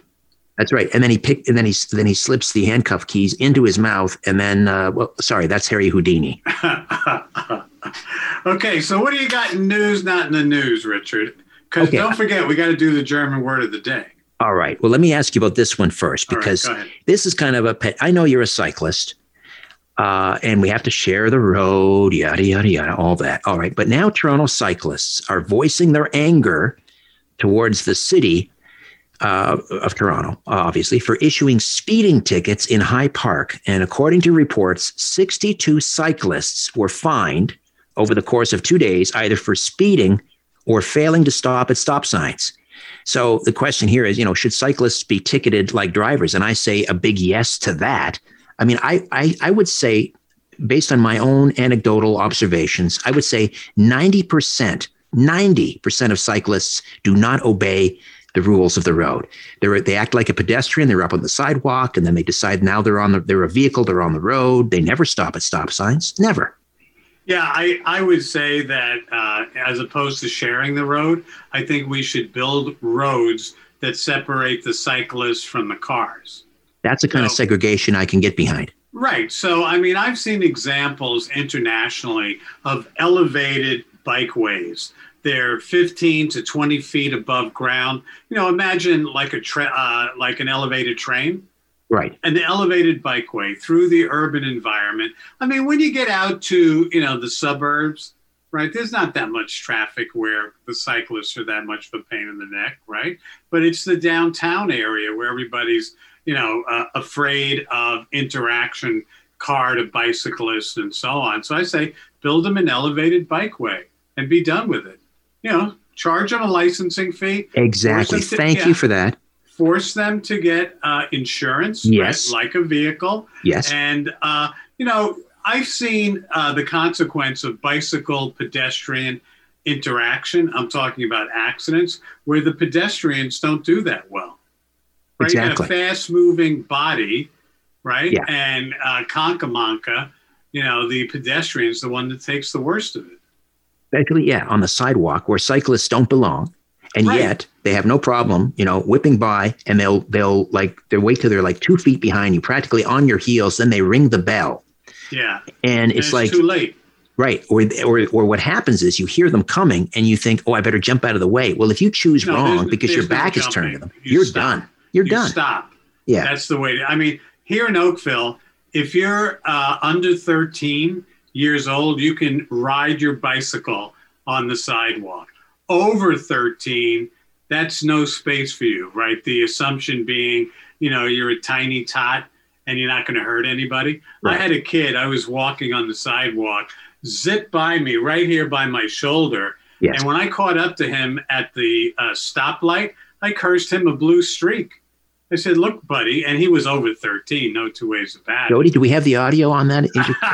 That's right. And then he picked, and then he then he slips the handcuff keys into his mouth, and then, uh, well, sorry, that's Harry Houdini. (laughs) okay, so what do you got in news, not in the news, Richard? Because Okay. don't forget, we got to do the German word of the day. All right. Well, let me ask you about this one first right, because ahead. this is kind of a pet. I know you're a cyclist, uh, and we have to share the road, yada yada yada, all that. All right. But now Toronto cyclists are voicing their anger towards the city uh, of Toronto, obviously, for issuing speeding tickets in High Park. And according to reports, 62 cyclists were fined over the course of two days, either for speeding or failing to stop at stop signs. So the question here is, you know, should cyclists be ticketed like drivers? And I say a big yes to that. I mean, I I, I would say, based on my own anecdotal observations, I would say 90%, 90% of cyclists do not obey the rules of the road. They're, they act like a pedestrian. They're up on the sidewalk, and then they decide now they're on the they're a vehicle. They're on the road. They never stop at stop signs. Never. Yeah, I, I would say that uh, as opposed to sharing the road, I think we should build roads that separate the cyclists from the cars. That's the kind of segregation I can get behind. Right. So, I mean, I've seen examples internationally of elevated bikeways. They're 15 to 20 feet above ground. You know, imagine like a tra- uh, like an elevated train, Right. an elevated bikeway through the urban environment. I mean, when you get out to you know the suburbs, right? There's not that much traffic where the cyclists are that much of a pain in the neck, right? But it's the downtown area where everybody's you know uh, afraid of interaction, car to bicyclist and so on. So I say build them an elevated bikeway and be done with it. You know, charge them a licensing fee. Exactly. Force them to- Thank yeah you for that. Force them to get uh, insurance, Yes. right, like a vehicle. Yes. And, uh, you know, I've seen uh, the consequence of bicycle pedestrian interaction. I'm talking about accidents where the pedestrians don't do that well. Right? Exactly. A fast moving body, right? Yeah. And uh, Concamanca, you know, the pedestrian's the one that takes the worst of it. Basically, yeah, on the sidewalk where cyclists don't belong, and Right. yet they have no problem, you know, whipping by, and they'll they'll like they wait till they're like two feet behind you, practically on your heels. Then they ring the bell, Yeah. and And it's, like too late. right, or or or what happens is you hear them coming, and you think, oh, I better jump out of the way. Well, if you choose No, wrong there's- because your there's no back is turned to them, You you're stop. done. You're you done. Stop. Yeah, That's the way. To, I mean, here in Oakville, if you're uh, under 13 years old, you can ride your bicycle on the sidewalk. Over 13, that's no space for you, right? The assumption being, you know, you're a tiny tot and you're not going to hurt anybody. Right. I had a kid, I was walking on the sidewalk, zip by me right here by my shoulder. Yes. And when I caught up to him at the uh, stoplight, I cursed him a blue streak. I said, "Look, buddy," and he was over thirteen. No two ways about it. Jody, do we have the audio on that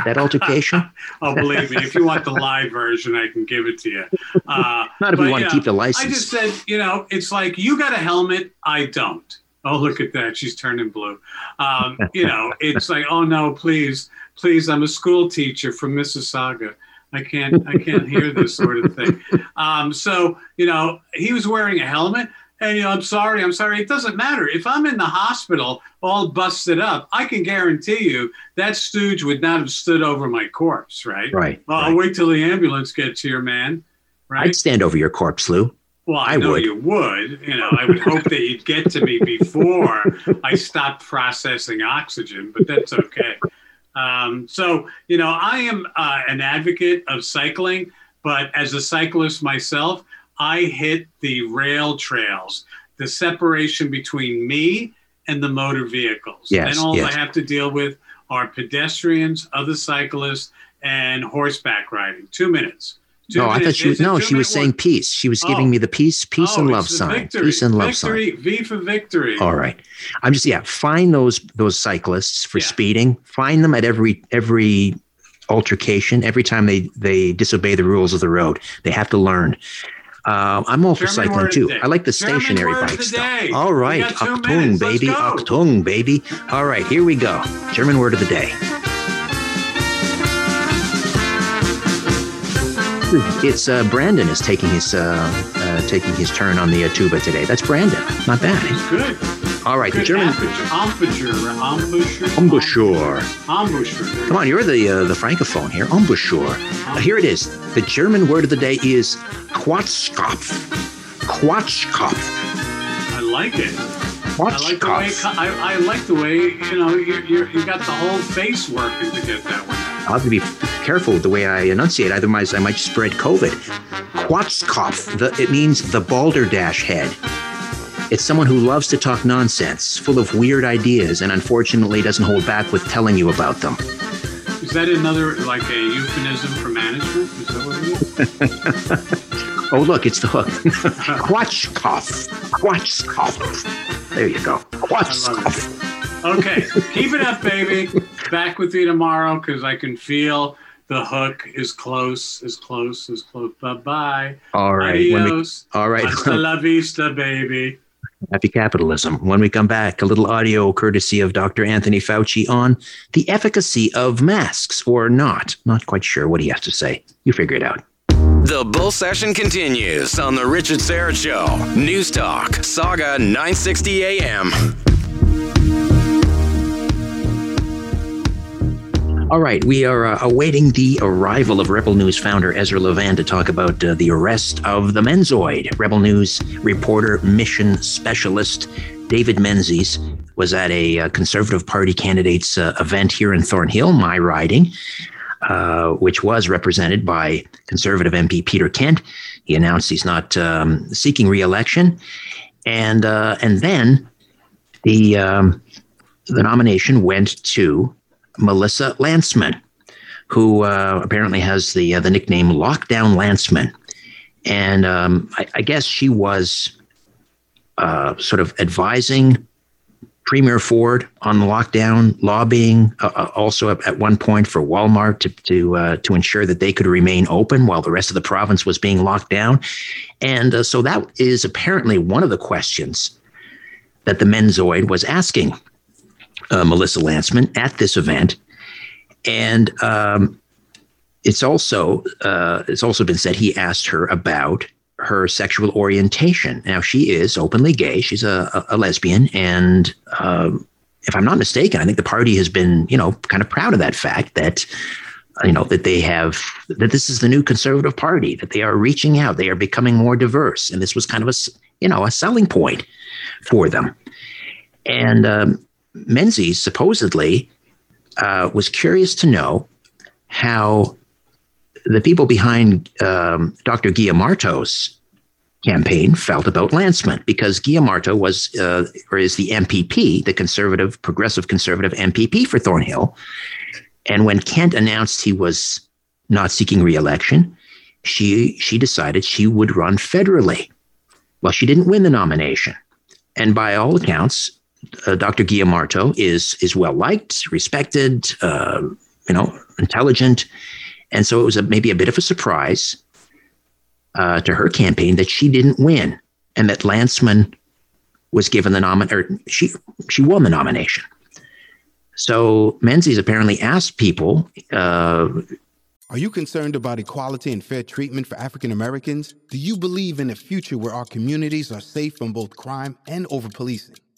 that (laughs) altercation? oh, believe me, if you want the live version, I can give it to you. Uh, (laughs) Not if you want to keep the license. I just said, you know, it's like you got a helmet, I don't. Oh, look at that. She's turning blue. Um, you know, (laughs) it's like, oh no, please, please, I'm a school teacher from Mississauga. I can't, I can't hear this sort of thing. Um, so, you know, he was wearing a helmet. And you know, I'm sorry, I'm sorry. It doesn't matter. If I'm in the hospital all busted up, I can guarantee you that stooge would not have stood over my corpse, right? Right. Well, right. I'll wait till the ambulance gets here, man. Right. I'd stand over your corpse, Lou. Well, I, I know would. you would. You know, I would hope that you'd get to me before I stopped processing oxygen, but that's okay. Um, so, you know, I am uh, an advocate of cycling, but as a cyclist myself, I hit the rail trails, the separation between me and the motor vehicles. Yes, and all yes. I have to deal with are pedestrians, other cyclists, and horseback riding. Two minutes. Two no, minutes. I thought she was no, she was saying peace. She was giving oh. me the peace, peace oh, and love sign. Victory. Peace and love victory. sign. V for victory. All right. I'm just yeah, find those those cyclists for yeah. speeding. Find them at every every altercation, every time they they disobey the rules of the road. They have to learn. Uh, I'm all for cycling too. I like the German stationary bike stuff. All right, Achtung, baby, Achtung, baby. All right, here we go. German word of the day. It's uh, Brandon is taking his uh, uh, taking his turn on the uh, tuba today. That's Brandon. Not bad. Good. All right, the German embouchure, embouchure, embouchure. Embouchure. Come on, you're the uh, the francophone here. Embouchure. Uh, here it is. The German word of the day is Quatschkopf. Quatschkopf. I like it. I like the way I, I like the way you know you you got the whole face working to get that one. Out. I'll have to be careful with the way I enunciate, otherwise I might spread COVID. Quatschkopf. The, it means the balderdash head. It's someone who loves to talk nonsense, full of weird ideas, and unfortunately doesn't hold back with telling you about them. Is that another like a euphemism for management? Is that what it is? (laughs) oh, look, it's the hook. (laughs) Quatschkopf. Quatschkopf. There you go. Quatschkopf. Okay, keep it up, baby. Back with you tomorrow because I can feel the hook is close, is close, is close. Bye bye. All right. Adios. We, all right. Hasta la (laughs) vista, baby. Happy capitalism. When we come back, a little audio courtesy of Dr. Anthony Fauci on the efficacy of masks or not. Not quite sure what he has to say. You figure it out. The bull session continues on the Richard Syrett Show. News Talk, Sauga 960 AM. All right, we are uh, awaiting the arrival of Rebel News founder Ezra Levant to talk about uh, the arrest of the Menzoid. Rebel News reporter, mission specialist David Menzies was at a uh, Conservative Party candidates uh, event here in Thornhill, my riding, uh, which was represented by Conservative MP Peter Kent. He announced he's not um, seeking re-election, and and then the um, the nomination went to Melissa Lantsman, who uh, apparently has the uh, the nickname Lockdown Lantsman, and um, I, I, guess she was uh, sort of advising Premier Ford on the lockdown, lobbying uh, uh, also at, at, one point for Walmart to to uh, to ensure that they could remain open while the rest of the province was being locked down, and so that is apparently one of the questions that the Menzoid was asking uh, Melissa Lantsman at this event, and um, it's also uh, it's also been said he asked her about her sexual orientation. Now she is openly gay; she's a, a, lesbian, and um, if I'm not mistaken, I think the party has been you know kind of proud of that fact that you know that they have that this is the new conservative party that they are reaching out. They are becoming more diverse. And this was kind of a you know a selling point for them. And um, Menzies supposedly uh, was curious to know how the people behind um, Dr. Gila Martow's campaign felt about Lantsman because Gila Martow was uh, or is the MPP, the conservative, progressive conservative MPP for Thornhill. And when Kent announced he was not seeking reelection, she she decided she would run federally. Well, she didn't win the nomination, and by all accounts, uh, Dr. Gila Martow is is well liked, respected, uh, you know, intelligent, and so it was a, maybe a bit of a surprise uh, to her campaign that she didn't win and that Lantsman was given the nomination, or she she won the nomination. So Menzies apparently asked people. Uh, Are you concerned about equality and fair treatment for African Americans? Do you believe in a future where our communities are safe from both crime and over policing?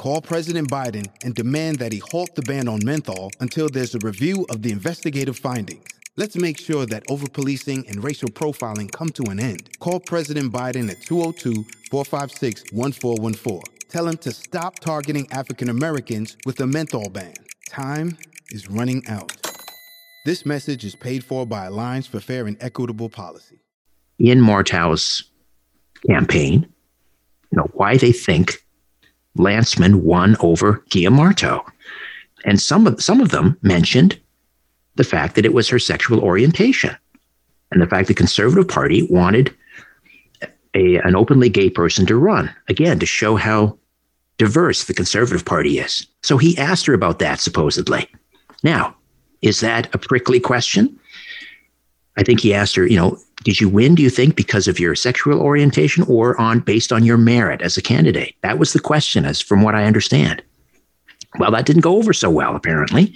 Call President Biden and demand that he halt the ban on menthol until there's a review of the investigative findings. Let's make sure that overpolicing and racial profiling come to an end. Call President Biden at 202 456 1414. Tell him to stop targeting African Americans with a menthol ban. Time is running out. This message is paid for by Alliance for Fair and Equitable Policy. In Martow's campaign, you know, why they think Lantsman won over Gila Martow. And some of, some of them mentioned the fact that it was her sexual orientation and the fact the Conservative Party wanted a, an openly gay person to run, again, to show how diverse the Conservative Party is. So he asked her about that, supposedly. Now, is that a prickly question? I think he asked her, you know, did you win, do you think, because of your sexual orientation or on based on your merit as a candidate? That was the question, as from what I understand. Well, that didn't go over so well, apparently.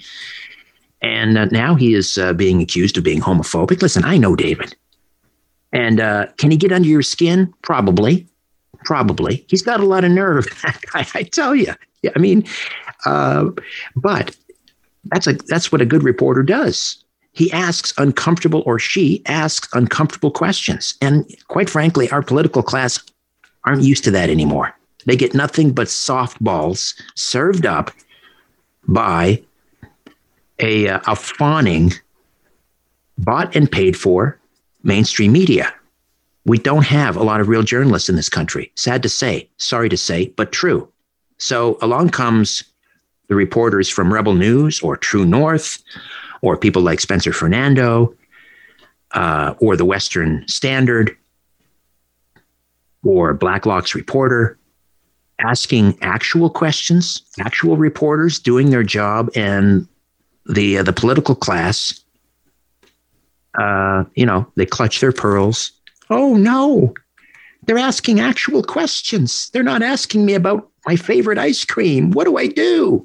And uh, now he is uh, being accused of being homophobic. Listen, I know David. And uh, can he get under your skin? Probably. Probably. He's got a lot of nerve, (laughs) I tell you. I mean, uh, but that's a that's what a good reporter does he asks uncomfortable or she asks uncomfortable questions. And quite frankly, our political class aren't used to that anymore. They get nothing but softballs served up by a, uh, a fawning, bought and paid for mainstream media. We don't have a lot of real journalists in this country. Sad to say, sorry to say, but true. So along comes the reporters from Rebel News or True North or people like Spencer Fernando uh, or the Western Standard or Blacklock's reporter asking actual questions, actual reporters doing their job, and the uh, the political class, uh, you know, they clutch their pearls. Oh no, they're asking actual questions. They're not asking me about my favorite ice cream. What do I do?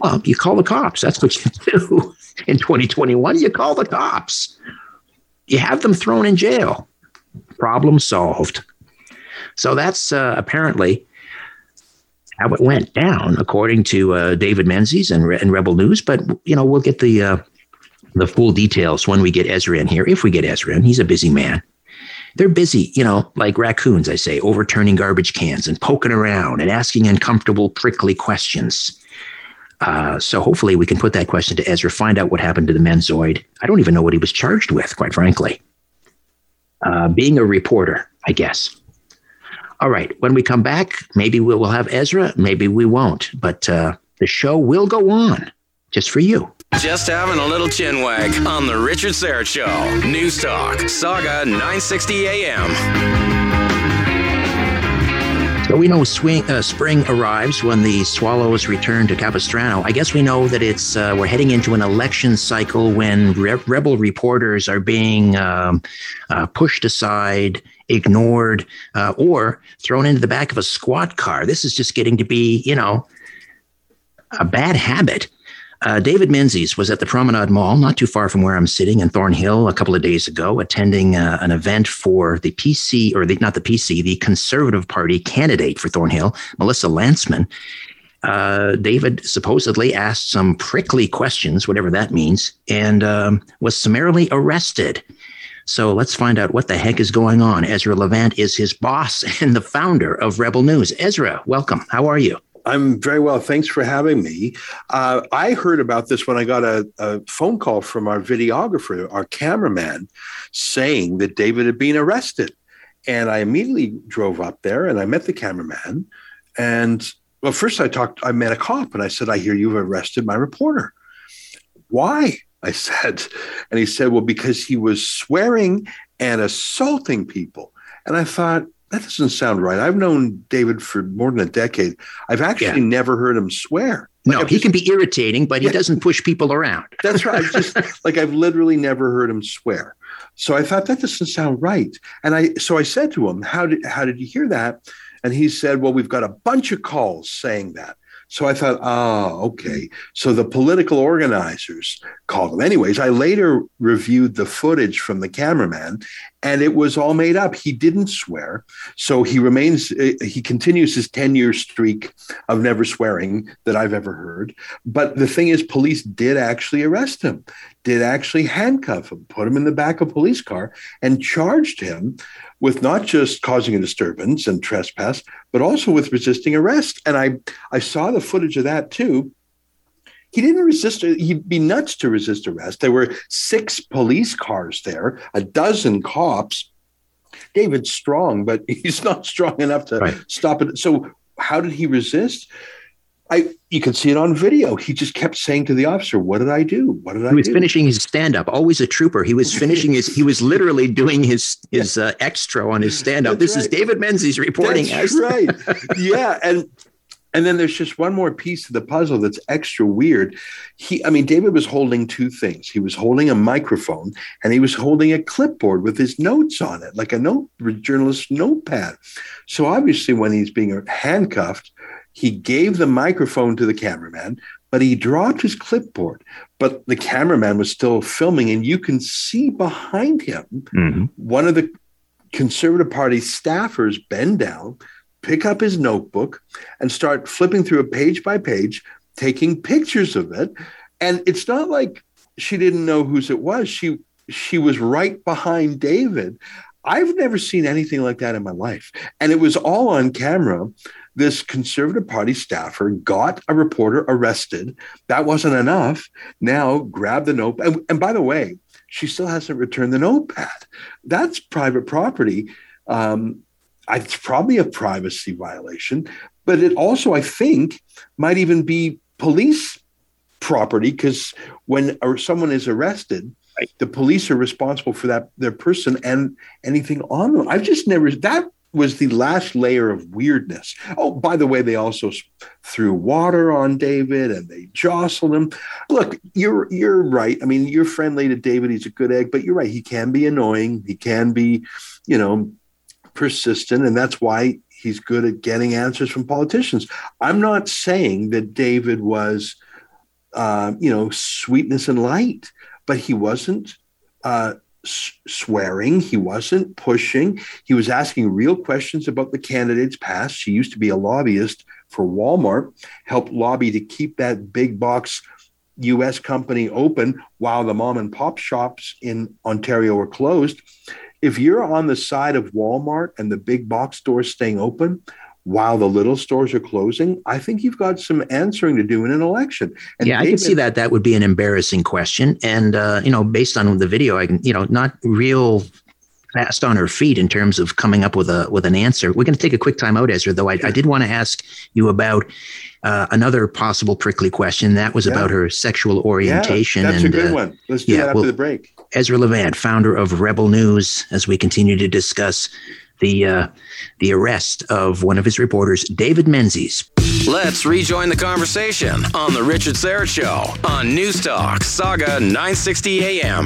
Well, you call the cops. That's what you do in 2021. You call the cops. You have them thrown in jail. Problem solved. So that's uh, apparently how it went down, according to uh, David Menzies and, Re- and Rebel News. But you know, we'll get the uh, the full details when we get Ezra in here. If we get Ezra in, he's a busy man. They're busy, you know, like raccoons, I say, overturning garbage cans and poking around and asking uncomfortable, prickly questions. Uh, so hopefully we can put that question to Ezra, find out what happened to the Menzoid. I don't even know what he was charged with, quite frankly. Uh, being a reporter, I guess. All right. When we come back, maybe we'll, we'll have Ezra, maybe we won't, but uh, the show will go on just for you. Just having a little chin wag on the Richard Syrett Show. News Talk, Sauga 960 AM. So we know swing, uh, spring arrives when the Swallows return to Capistrano. I guess we know that it's uh, we're heading into an election cycle when re- rebel reporters are being um, uh, pushed aside, ignored, uh, or thrown into the back of a squad car. This is just getting to be, you know, a bad habit. Uh, David Menzies was at the Promenade Mall, not too far from where I'm sitting in Thornhill, a couple of days ago, attending uh, an event for the PC, or the, not the PC, the Conservative Party candidate for Thornhill, Melissa Lantsman. Uh, David supposedly asked some prickly questions, whatever that means, and um, was summarily arrested. So let's find out what the heck is going on. Ezra Levant is his boss (laughs) and the founder of Rebel News. Ezra, welcome. How are you? I'm very well. Thanks for having me. Uh, I heard about this when I got a, a, phone call from our videographer, our cameraman, saying that David had been arrested. And I immediately drove up there and I met the cameraman. And well, first I talked, I met a cop and I said, I hear you've arrested my reporter. Why? I (laughs) said. And he said, Well, because he was swearing and assaulting people. And I thought, that doesn't sound right. I've known David for more than a decade. I've actually yeah. never heard him swear. Like no, I've he just, can be irritating, but yeah. he doesn't push people around. (laughs) That's right. just (laughs) like I've literally never heard him swear. So I thought that doesn't sound right. And I so I said to him, "How did how did you hear that?" And he said, "Well, we've got a bunch of calls saying that." So I thought, oh, okay. So the political organizers called him. Anyways, I later reviewed the footage from the cameraman and it was all made up. He didn't swear. So he remains, uh, he continues his 10 year streak of never swearing that I've ever heard. But the thing is, police did actually arrest him, did actually handcuff him, put him in the back of a police car, and charged him with not just causing a disturbance and trespass, but also with resisting arrest. And I, I saw the footage of that too. He didn't resist, he'd be nuts to resist arrest. There were six police cars there, a dozen cops. David's strong, but (laughs) he's not strong enough to right. stop it. So, how did he resist? I you can see it on video. He just kept saying to the officer, "What did I do? What did I?" He was do? finishing his stand up. Always a trooper. He was (laughs) finishing his. He was literally doing his his uh, extra on his stand up. This right. is David Menzies reporting. That's as- right. (laughs) yeah, and and then there's just one more piece to the puzzle that's extra weird. He, I mean, David was holding two things. He was holding a microphone and he was holding a clipboard with his notes on it, like a note journalist notepad. So obviously, when he's being handcuffed, he gave the microphone to the cameraman, but he dropped his clipboard. But the cameraman was still filming, and you can see behind him mm-hmm. one of the Conservative Party staffers bend down, pick up his notebook, and start flipping through a page by page, taking pictures of it. And it's not like she didn't know whose it was. She she was right behind David. I've never seen anything like that in my life. And it was all on camera this Conservative Party staffer got a reporter arrested. That wasn't enough. Now grab the note. And, and by the way, she still hasn't returned the notepad. That's private property. Um, it's probably a privacy violation, but it also, I think, might even be police property because when someone is arrested, the police are responsible for that their person and anything on them. I've just never that was the last layer of weirdness. Oh, by the way, they also threw water on David and they jostled him. Look, you're you're right. I mean, you're friendly to David. He's a good egg, but you're right. He can be annoying. He can be, you know, persistent, and that's why he's good at getting answers from politicians. I'm not saying that David was, uh, you know, sweetness and light, but he wasn't. Uh, swearing. He wasn't pushing. He was asking real questions about the candidate's past. She used to be a lobbyist for Walmart, helped lobby to keep that big box US company open while the mom and pop shops in Ontario were closed. If you're on the side of Walmart and the big box stores staying open, while the little stores are closing, I think you've got some answering to do in an election. And yeah, David, I can see that. That would be an embarrassing question. And, uh, you know, based on the video, I can, you know, not real fast on her feet in terms of coming up with a with an answer. We're going to take a quick time out, Ezra. Though I, I did want to ask you about uh, another possible prickly question. That was yeah. about her sexual orientation. Yeah, that's and, a good uh, one. Let's do yeah, that after well, the break. Ezra Levant, founder of Rebel News, as we continue to discuss the uh, the arrest of one of his reporters, David Menzies. Let's rejoin the conversation on the Richard Syrett Show on News Talk Sauga 960 AM.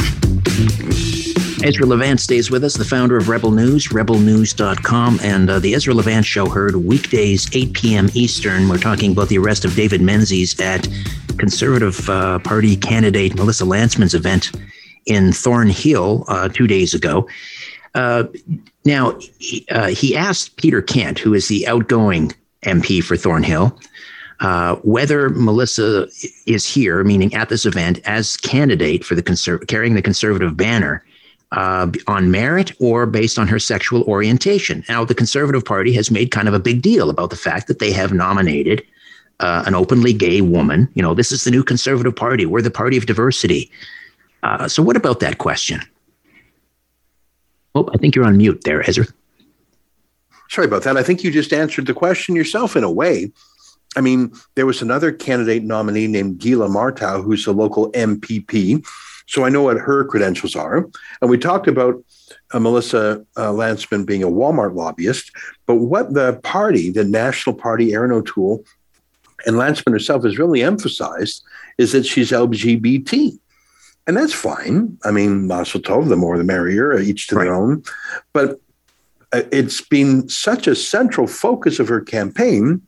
Ezra Levant stays with us, the founder of Rebel News, rebelnews.com, and uh, the Ezra Levant Show heard weekdays, 8 p.m. Eastern. We're talking about the arrest of David Menzies at Conservative uh, Party candidate Melissa Lantsman's event in Thornhill uh, two days ago. Now, he, uh, he, asked Peter Kent, who is the outgoing MP for Thornhill, uh, whether Melissa is here, meaning at this event, as candidate for the conser- carrying the conservative banner uh, on merit or based on her sexual orientation. Now, the Conservative Party has made kind of a big deal about the fact that they have nominated uh, an openly gay woman. You know, this is the new Conservative Party. We're the party of diversity. Uh, so, what about that question? Oh, I think you're on mute there, Ezra. Sorry about that. I think you just answered the question yourself in a way. I mean, there was another candidate nominee named Gila Martow, who's a local MPP so I know what her credentials are. And we talked about uh, Melissa uh, Lantsman being a Walmart lobbyist, but what the party, the National Party, Erin O'Toole, and Lantsman herself has really emphasized is that she's LGBT. And that's fine. I mean, Mazel Tov, the more the merrier, each to right. their own. But uh, it's been such a central focus of her campaign.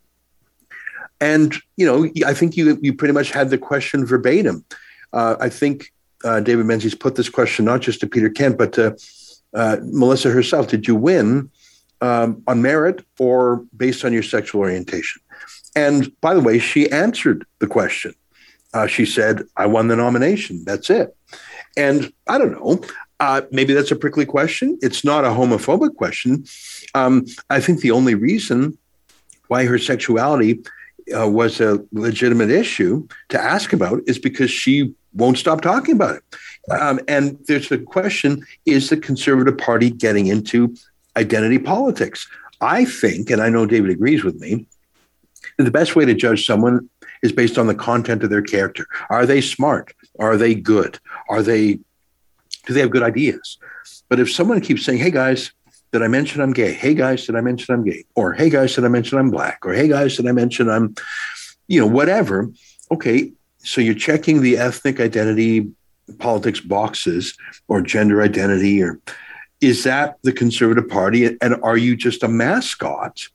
And, you know, I think you, you pretty much had the question verbatim. Uh, I think uh, David Menzies put this question not just to Peter Kent, but to uh, Melissa herself. Did you win um, on merit or based on your sexual orientation? And by the way, she answered the question. Uh, she said, I won the nomination. That's it. And I don't know. Uh, maybe that's a prickly question. It's not a homophobic question. Um, I think the only reason why her sexuality uh, was a legitimate issue to ask about is because she won't stop talking about it. Um, and there's a question is the Conservative Party getting into identity politics? I think, and I know David agrees with me, the best way to judge someone is based on the content of their character. Are they smart? Are they good? Are they, do they have good ideas? But if someone keeps saying, hey guys, did I mention I'm gay? Hey guys, did I mention I'm gay? Or hey guys, did I mention I'm black? Or hey guys, did I mention I'm, you know, whatever. Okay, so you're checking the ethnic identity politics boxes or gender identity or is that the conservative party and are you just a mascot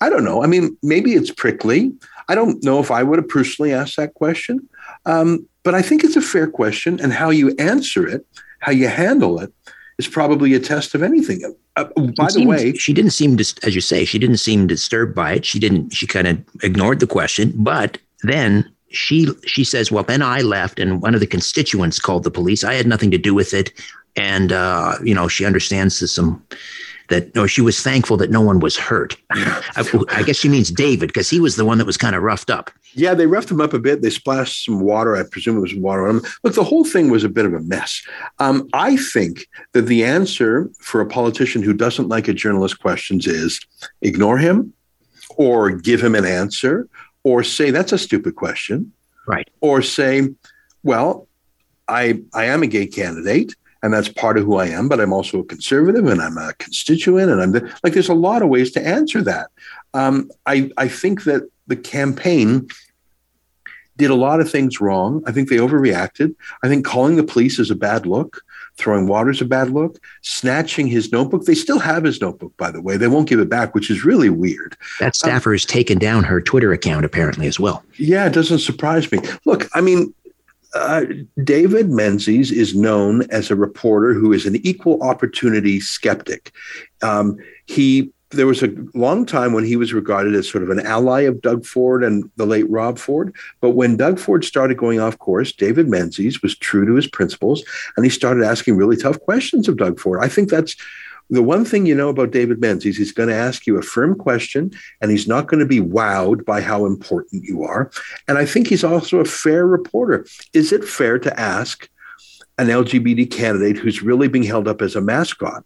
i don't know i mean maybe it's prickly i don't know if i would have personally asked that question um, but i think it's a fair question and how you answer it how you handle it is probably a test of anything uh, by the seemed, way she didn't seem as you say she didn't seem disturbed by it she didn't she kind of ignored the question but then she she says, well, then I left, and one of the constituents called the police. I had nothing to do with it, and uh, you know she understands some that or she was thankful that no one was hurt. I, I guess she means David because he was the one that was kind of roughed up. Yeah, they roughed him up a bit. They splashed some water. I presume it was water on him. Look, the whole thing was a bit of a mess. Um, I think that the answer for a politician who doesn't like a journalist questions is ignore him or give him an answer or say that's a stupid question right or say well i i am a gay candidate and that's part of who i am but i'm also a conservative and i'm a constituent and i'm the, like there's a lot of ways to answer that um, i i think that the campaign did a lot of things wrong i think they overreacted i think calling the police is a bad look Throwing water is a bad look. Snatching his notebook. They still have his notebook, by the way. They won't give it back, which is really weird. That um, staffer um, has taken down her Twitter account, apparently, as well. Yeah, it doesn't surprise me. Look, I mean, uh, David Menzies is known as a reporter who is an equal opportunity skeptic. Um, he there was a long time when he was regarded as sort of an ally of Doug Ford and the late Rob Ford. But when Doug Ford started going off course, David Menzies was true to his principles and he started asking really tough questions of Doug Ford. I think that's the one thing you know about David Menzies, he's going to ask you a firm question and he's not going to be wowed by how important you are. And I think he's also a fair reporter. Is it fair to ask an LGBT candidate who's really being held up as a mascot?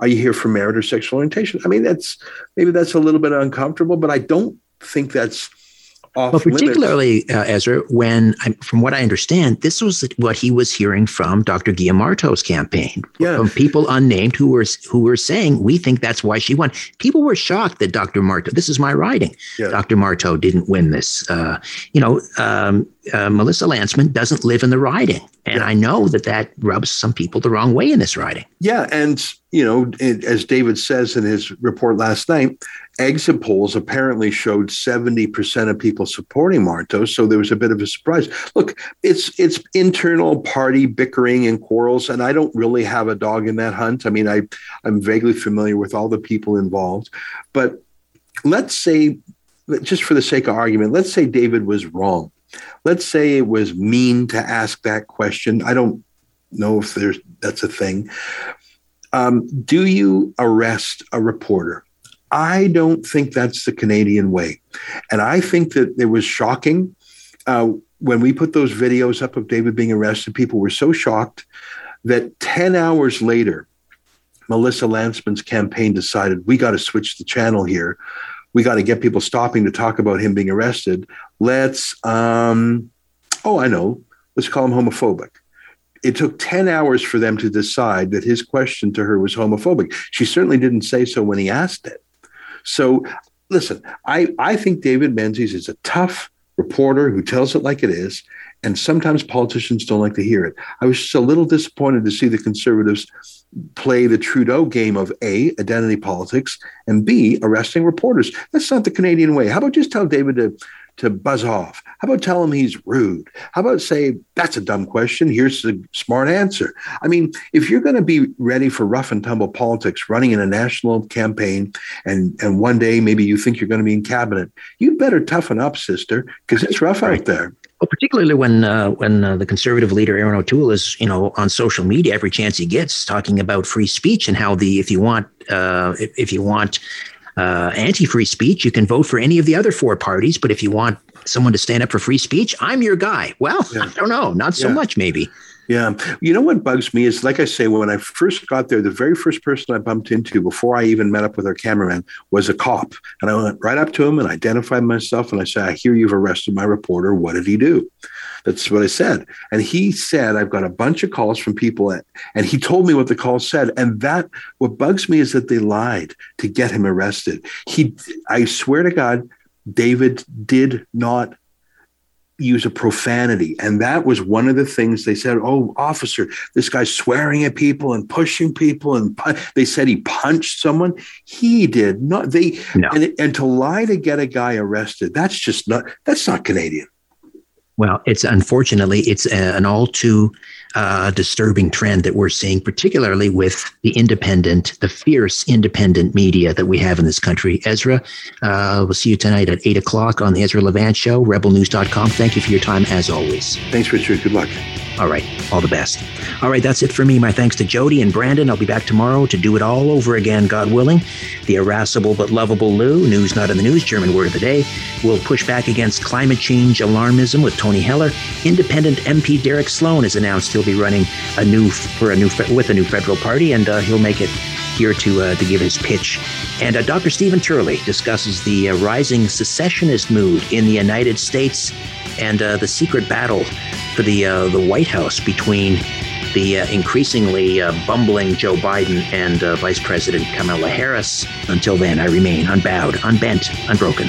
are you here for merit or sexual orientation? I mean, that's maybe that's a little bit uncomfortable, but I don't think that's off. Well, particularly uh, Ezra, when from what I understand, this was what he was hearing from Dr. Gila Martow's campaign, yeah. from people unnamed who were who were saying, "We think that's why she won." People were shocked that Dr. Martow, This is my writing. Yeah. Dr. Martow didn't win this. Uh, you know, um, uh, Melissa Lantsman doesn't live in the riding. And yeah. I know that that rubs some people the wrong way in this riding. Yeah. And, you know, it, as David says in his report last night, exit polls apparently showed 70% of people supporting Martow. So there was a bit of a surprise. Look, it's it's internal party bickering and quarrels. And I don't really have a dog in that hunt. I mean, I, I'm vaguely familiar with all the people involved. But let's say, just for the sake of argument, let's say David was wrong let's say it was mean to ask that question. I don't know if there's that's a thing. Um, do you arrest a reporter? I don't think that's the Canadian way, and I think that it was shocking uh, when we put those videos up of David being arrested. People were so shocked that ten hours later, Melissa Lantsman's campaign decided we got to switch the channel here we got to get people stopping to talk about him being arrested. Let's, um, oh, I know, let's call him homophobic. It took 10 hours for them to decide that his question to her was homophobic. She certainly didn't say so when he asked it. So, listen, I, I think David Menzies is a tough reporter who tells it like it is. And sometimes politicians don't like to hear it. I was just a little disappointed to see the conservatives play the Trudeau game of A, identity politics, and B, arresting reporters. That's not the Canadian way. How about just tell David to, to buzz off? How about tell him he's rude? How about say, that's a dumb question. Here's the smart answer. I mean, if you're going to be ready for rough and tumble politics, running in a national campaign, and, and one day maybe you think you're going to be in cabinet, you better toughen up, sister, because it's rough right. out there. Well, particularly when uh, when uh, the conservative leader Erin O'Toole is, you know, on social media every chance he gets, talking about free speech and how the if you want uh, if, if you want uh, anti-free speech, you can vote for any of the other four parties. But if you want someone to stand up for free speech, I'm your guy. Well, yeah. (laughs) I don't know, not so yeah. much maybe. Yeah. You know what bugs me is, like I say, when I first got there, the very first person I bumped into before I even met up with our cameraman was a cop. And I went right up to him and identified myself. And I said, I hear you've arrested my reporter. What did he do? That's what I said. And he said, I've got a bunch of calls from people. And he told me what the call said. And that, what bugs me is that they lied to get him arrested. He, I swear to God, David did not use a profanity. And that was one of the things they said, oh, officer, this guy's swearing at people and pushing people. And pu-. they said he punched someone. He did not. They, no. and, and to lie to get a guy arrested, that's just not, that's not Canadian. Well, it's unfortunately, it's an all too uh, disturbing trend that we're seeing, particularly with the independent, the fierce independent media that we have in this country. Ezra, uh, we'll see you tonight at 8 o'clock on the Ezra Levant Show, rebelnews.com. Thank you for your time as always. Thanks, Richard. Good luck. All right. All the best. All right. That's it for me. My thanks to Jody and Brandon. I'll be back tomorrow to do it all over again, God willing. The irascible but lovable Lou, news not in the news, German word of the day, will push back against climate change alarmism with Tony Heller. Independent MP Derek Sloan has announced he'll be running a new for a new with a new federal party, and uh, he'll make it here to uh, to give his pitch. And uh, Dr. Stephen Turley discusses the uh, rising secessionist mood in the United States and uh, the secret battle for the uh, the White House between the uh, increasingly uh, bumbling Joe Biden and uh, Vice President Kamala Harris. Until then, I remain unbowed, unbent, unbroken.